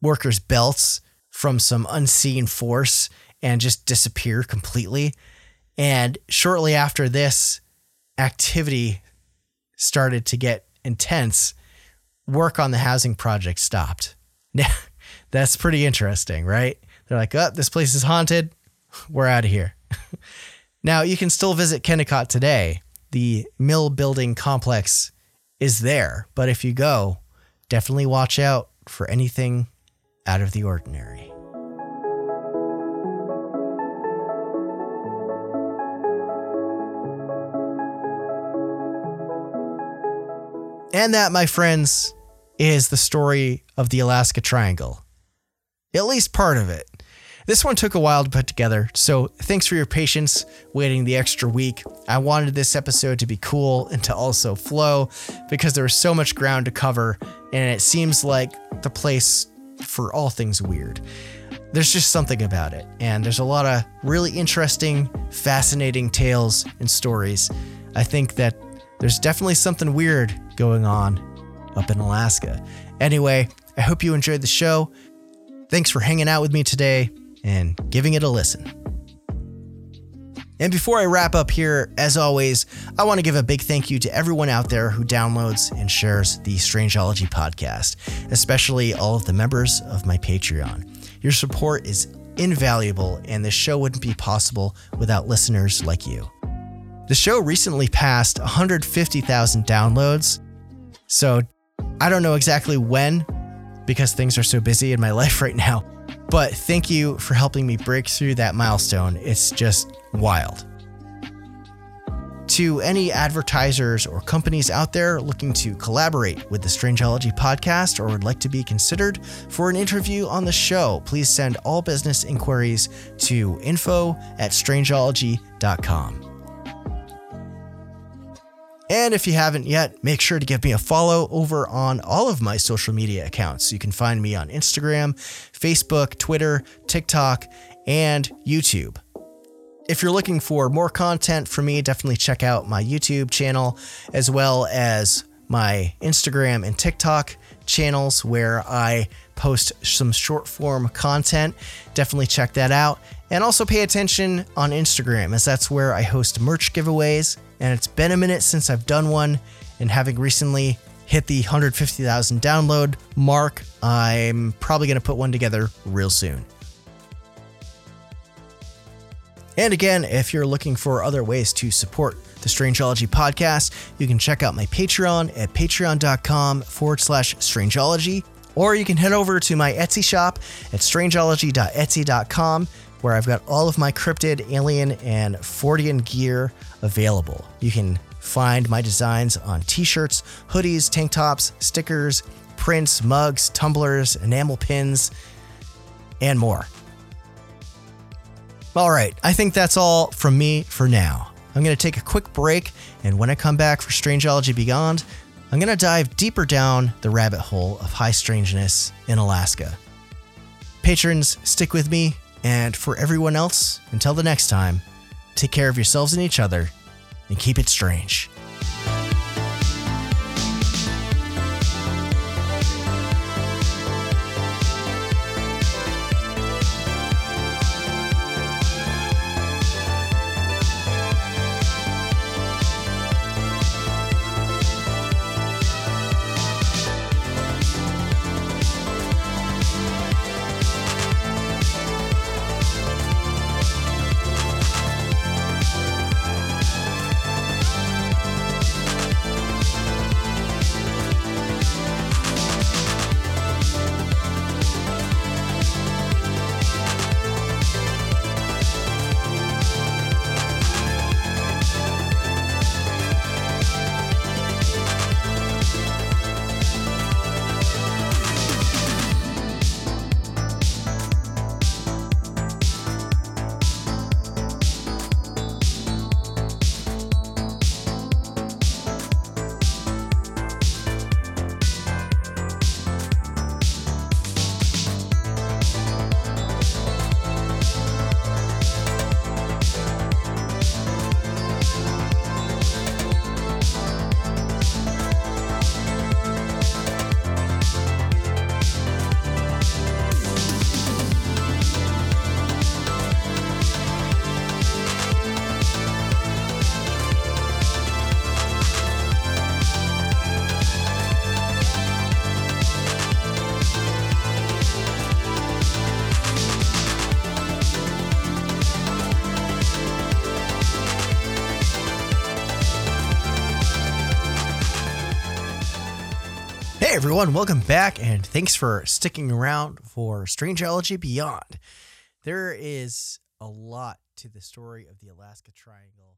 workers' belts from some unseen force and just disappear completely. And shortly after this activity started to get intense, work on the housing project stopped. Now, that's pretty interesting, right? They're like, oh, this place is haunted. We're out of here. now, you can still visit Kennecott today. The mill building complex is there, but if you go, definitely watch out for anything out of the ordinary. And that, my friends, is the story of the Alaska Triangle. At least part of it. This one took a while to put together, so thanks for your patience waiting the extra week. I wanted this episode to be cool and to also flow because there was so much ground to cover, and it seems like the place for all things weird. There's just something about it, and there's a lot of really interesting, fascinating tales and stories. I think that there's definitely something weird going on up in Alaska. Anyway, I hope you enjoyed the show. Thanks for hanging out with me today and giving it a listen. And before I wrap up here, as always, I want to give a big thank you to everyone out there who downloads and shares the Strangeology podcast, especially all of the members of my Patreon. Your support is invaluable, and this show wouldn't be possible without listeners like you. The show recently passed 150,000 downloads, so I don't know exactly when because things are so busy in my life right now. But thank you for helping me break through that milestone. It's just wild. To any advertisers or companies out there looking to collaborate with the Strangeology podcast or would like to be considered for an interview on the show, please send all business inquiries to info at strangeology.com. And if you haven't yet, make sure to give me a follow over on all of my social media accounts. You can find me on Instagram, Facebook, Twitter, TikTok, and YouTube. If you're looking for more content from me, definitely check out my YouTube channel as well as my Instagram and TikTok channels where I post some short form content. Definitely check that out. And also pay attention on Instagram, as that's where I host merch giveaways and it's been a minute since I've done one. And having recently hit the 150,000 download mark, I'm probably going to put one together real soon. And again, if you're looking for other ways to support the Strangeology podcast, you can check out my Patreon at patreon.com forward slash strangeology, or you can head over to my Etsy shop at strangeology.etsy.com where I've got all of my cryptid, alien, and Fortean gear available. You can find my designs on t shirts, hoodies, tank tops, stickers, prints, mugs, tumblers, enamel pins, and more. All right, I think that's all from me for now. I'm going to take a quick break, and when I come back for Strangeology Beyond, I'm going to dive deeper down the rabbit hole of high strangeness in Alaska. Patrons, stick with me and for everyone else, until the next time, take care of yourselves and each other, and keep it strange. Everyone, welcome back, and thanks for sticking around for Strangeology Beyond. There is a lot to the story of the Alaska Triangle.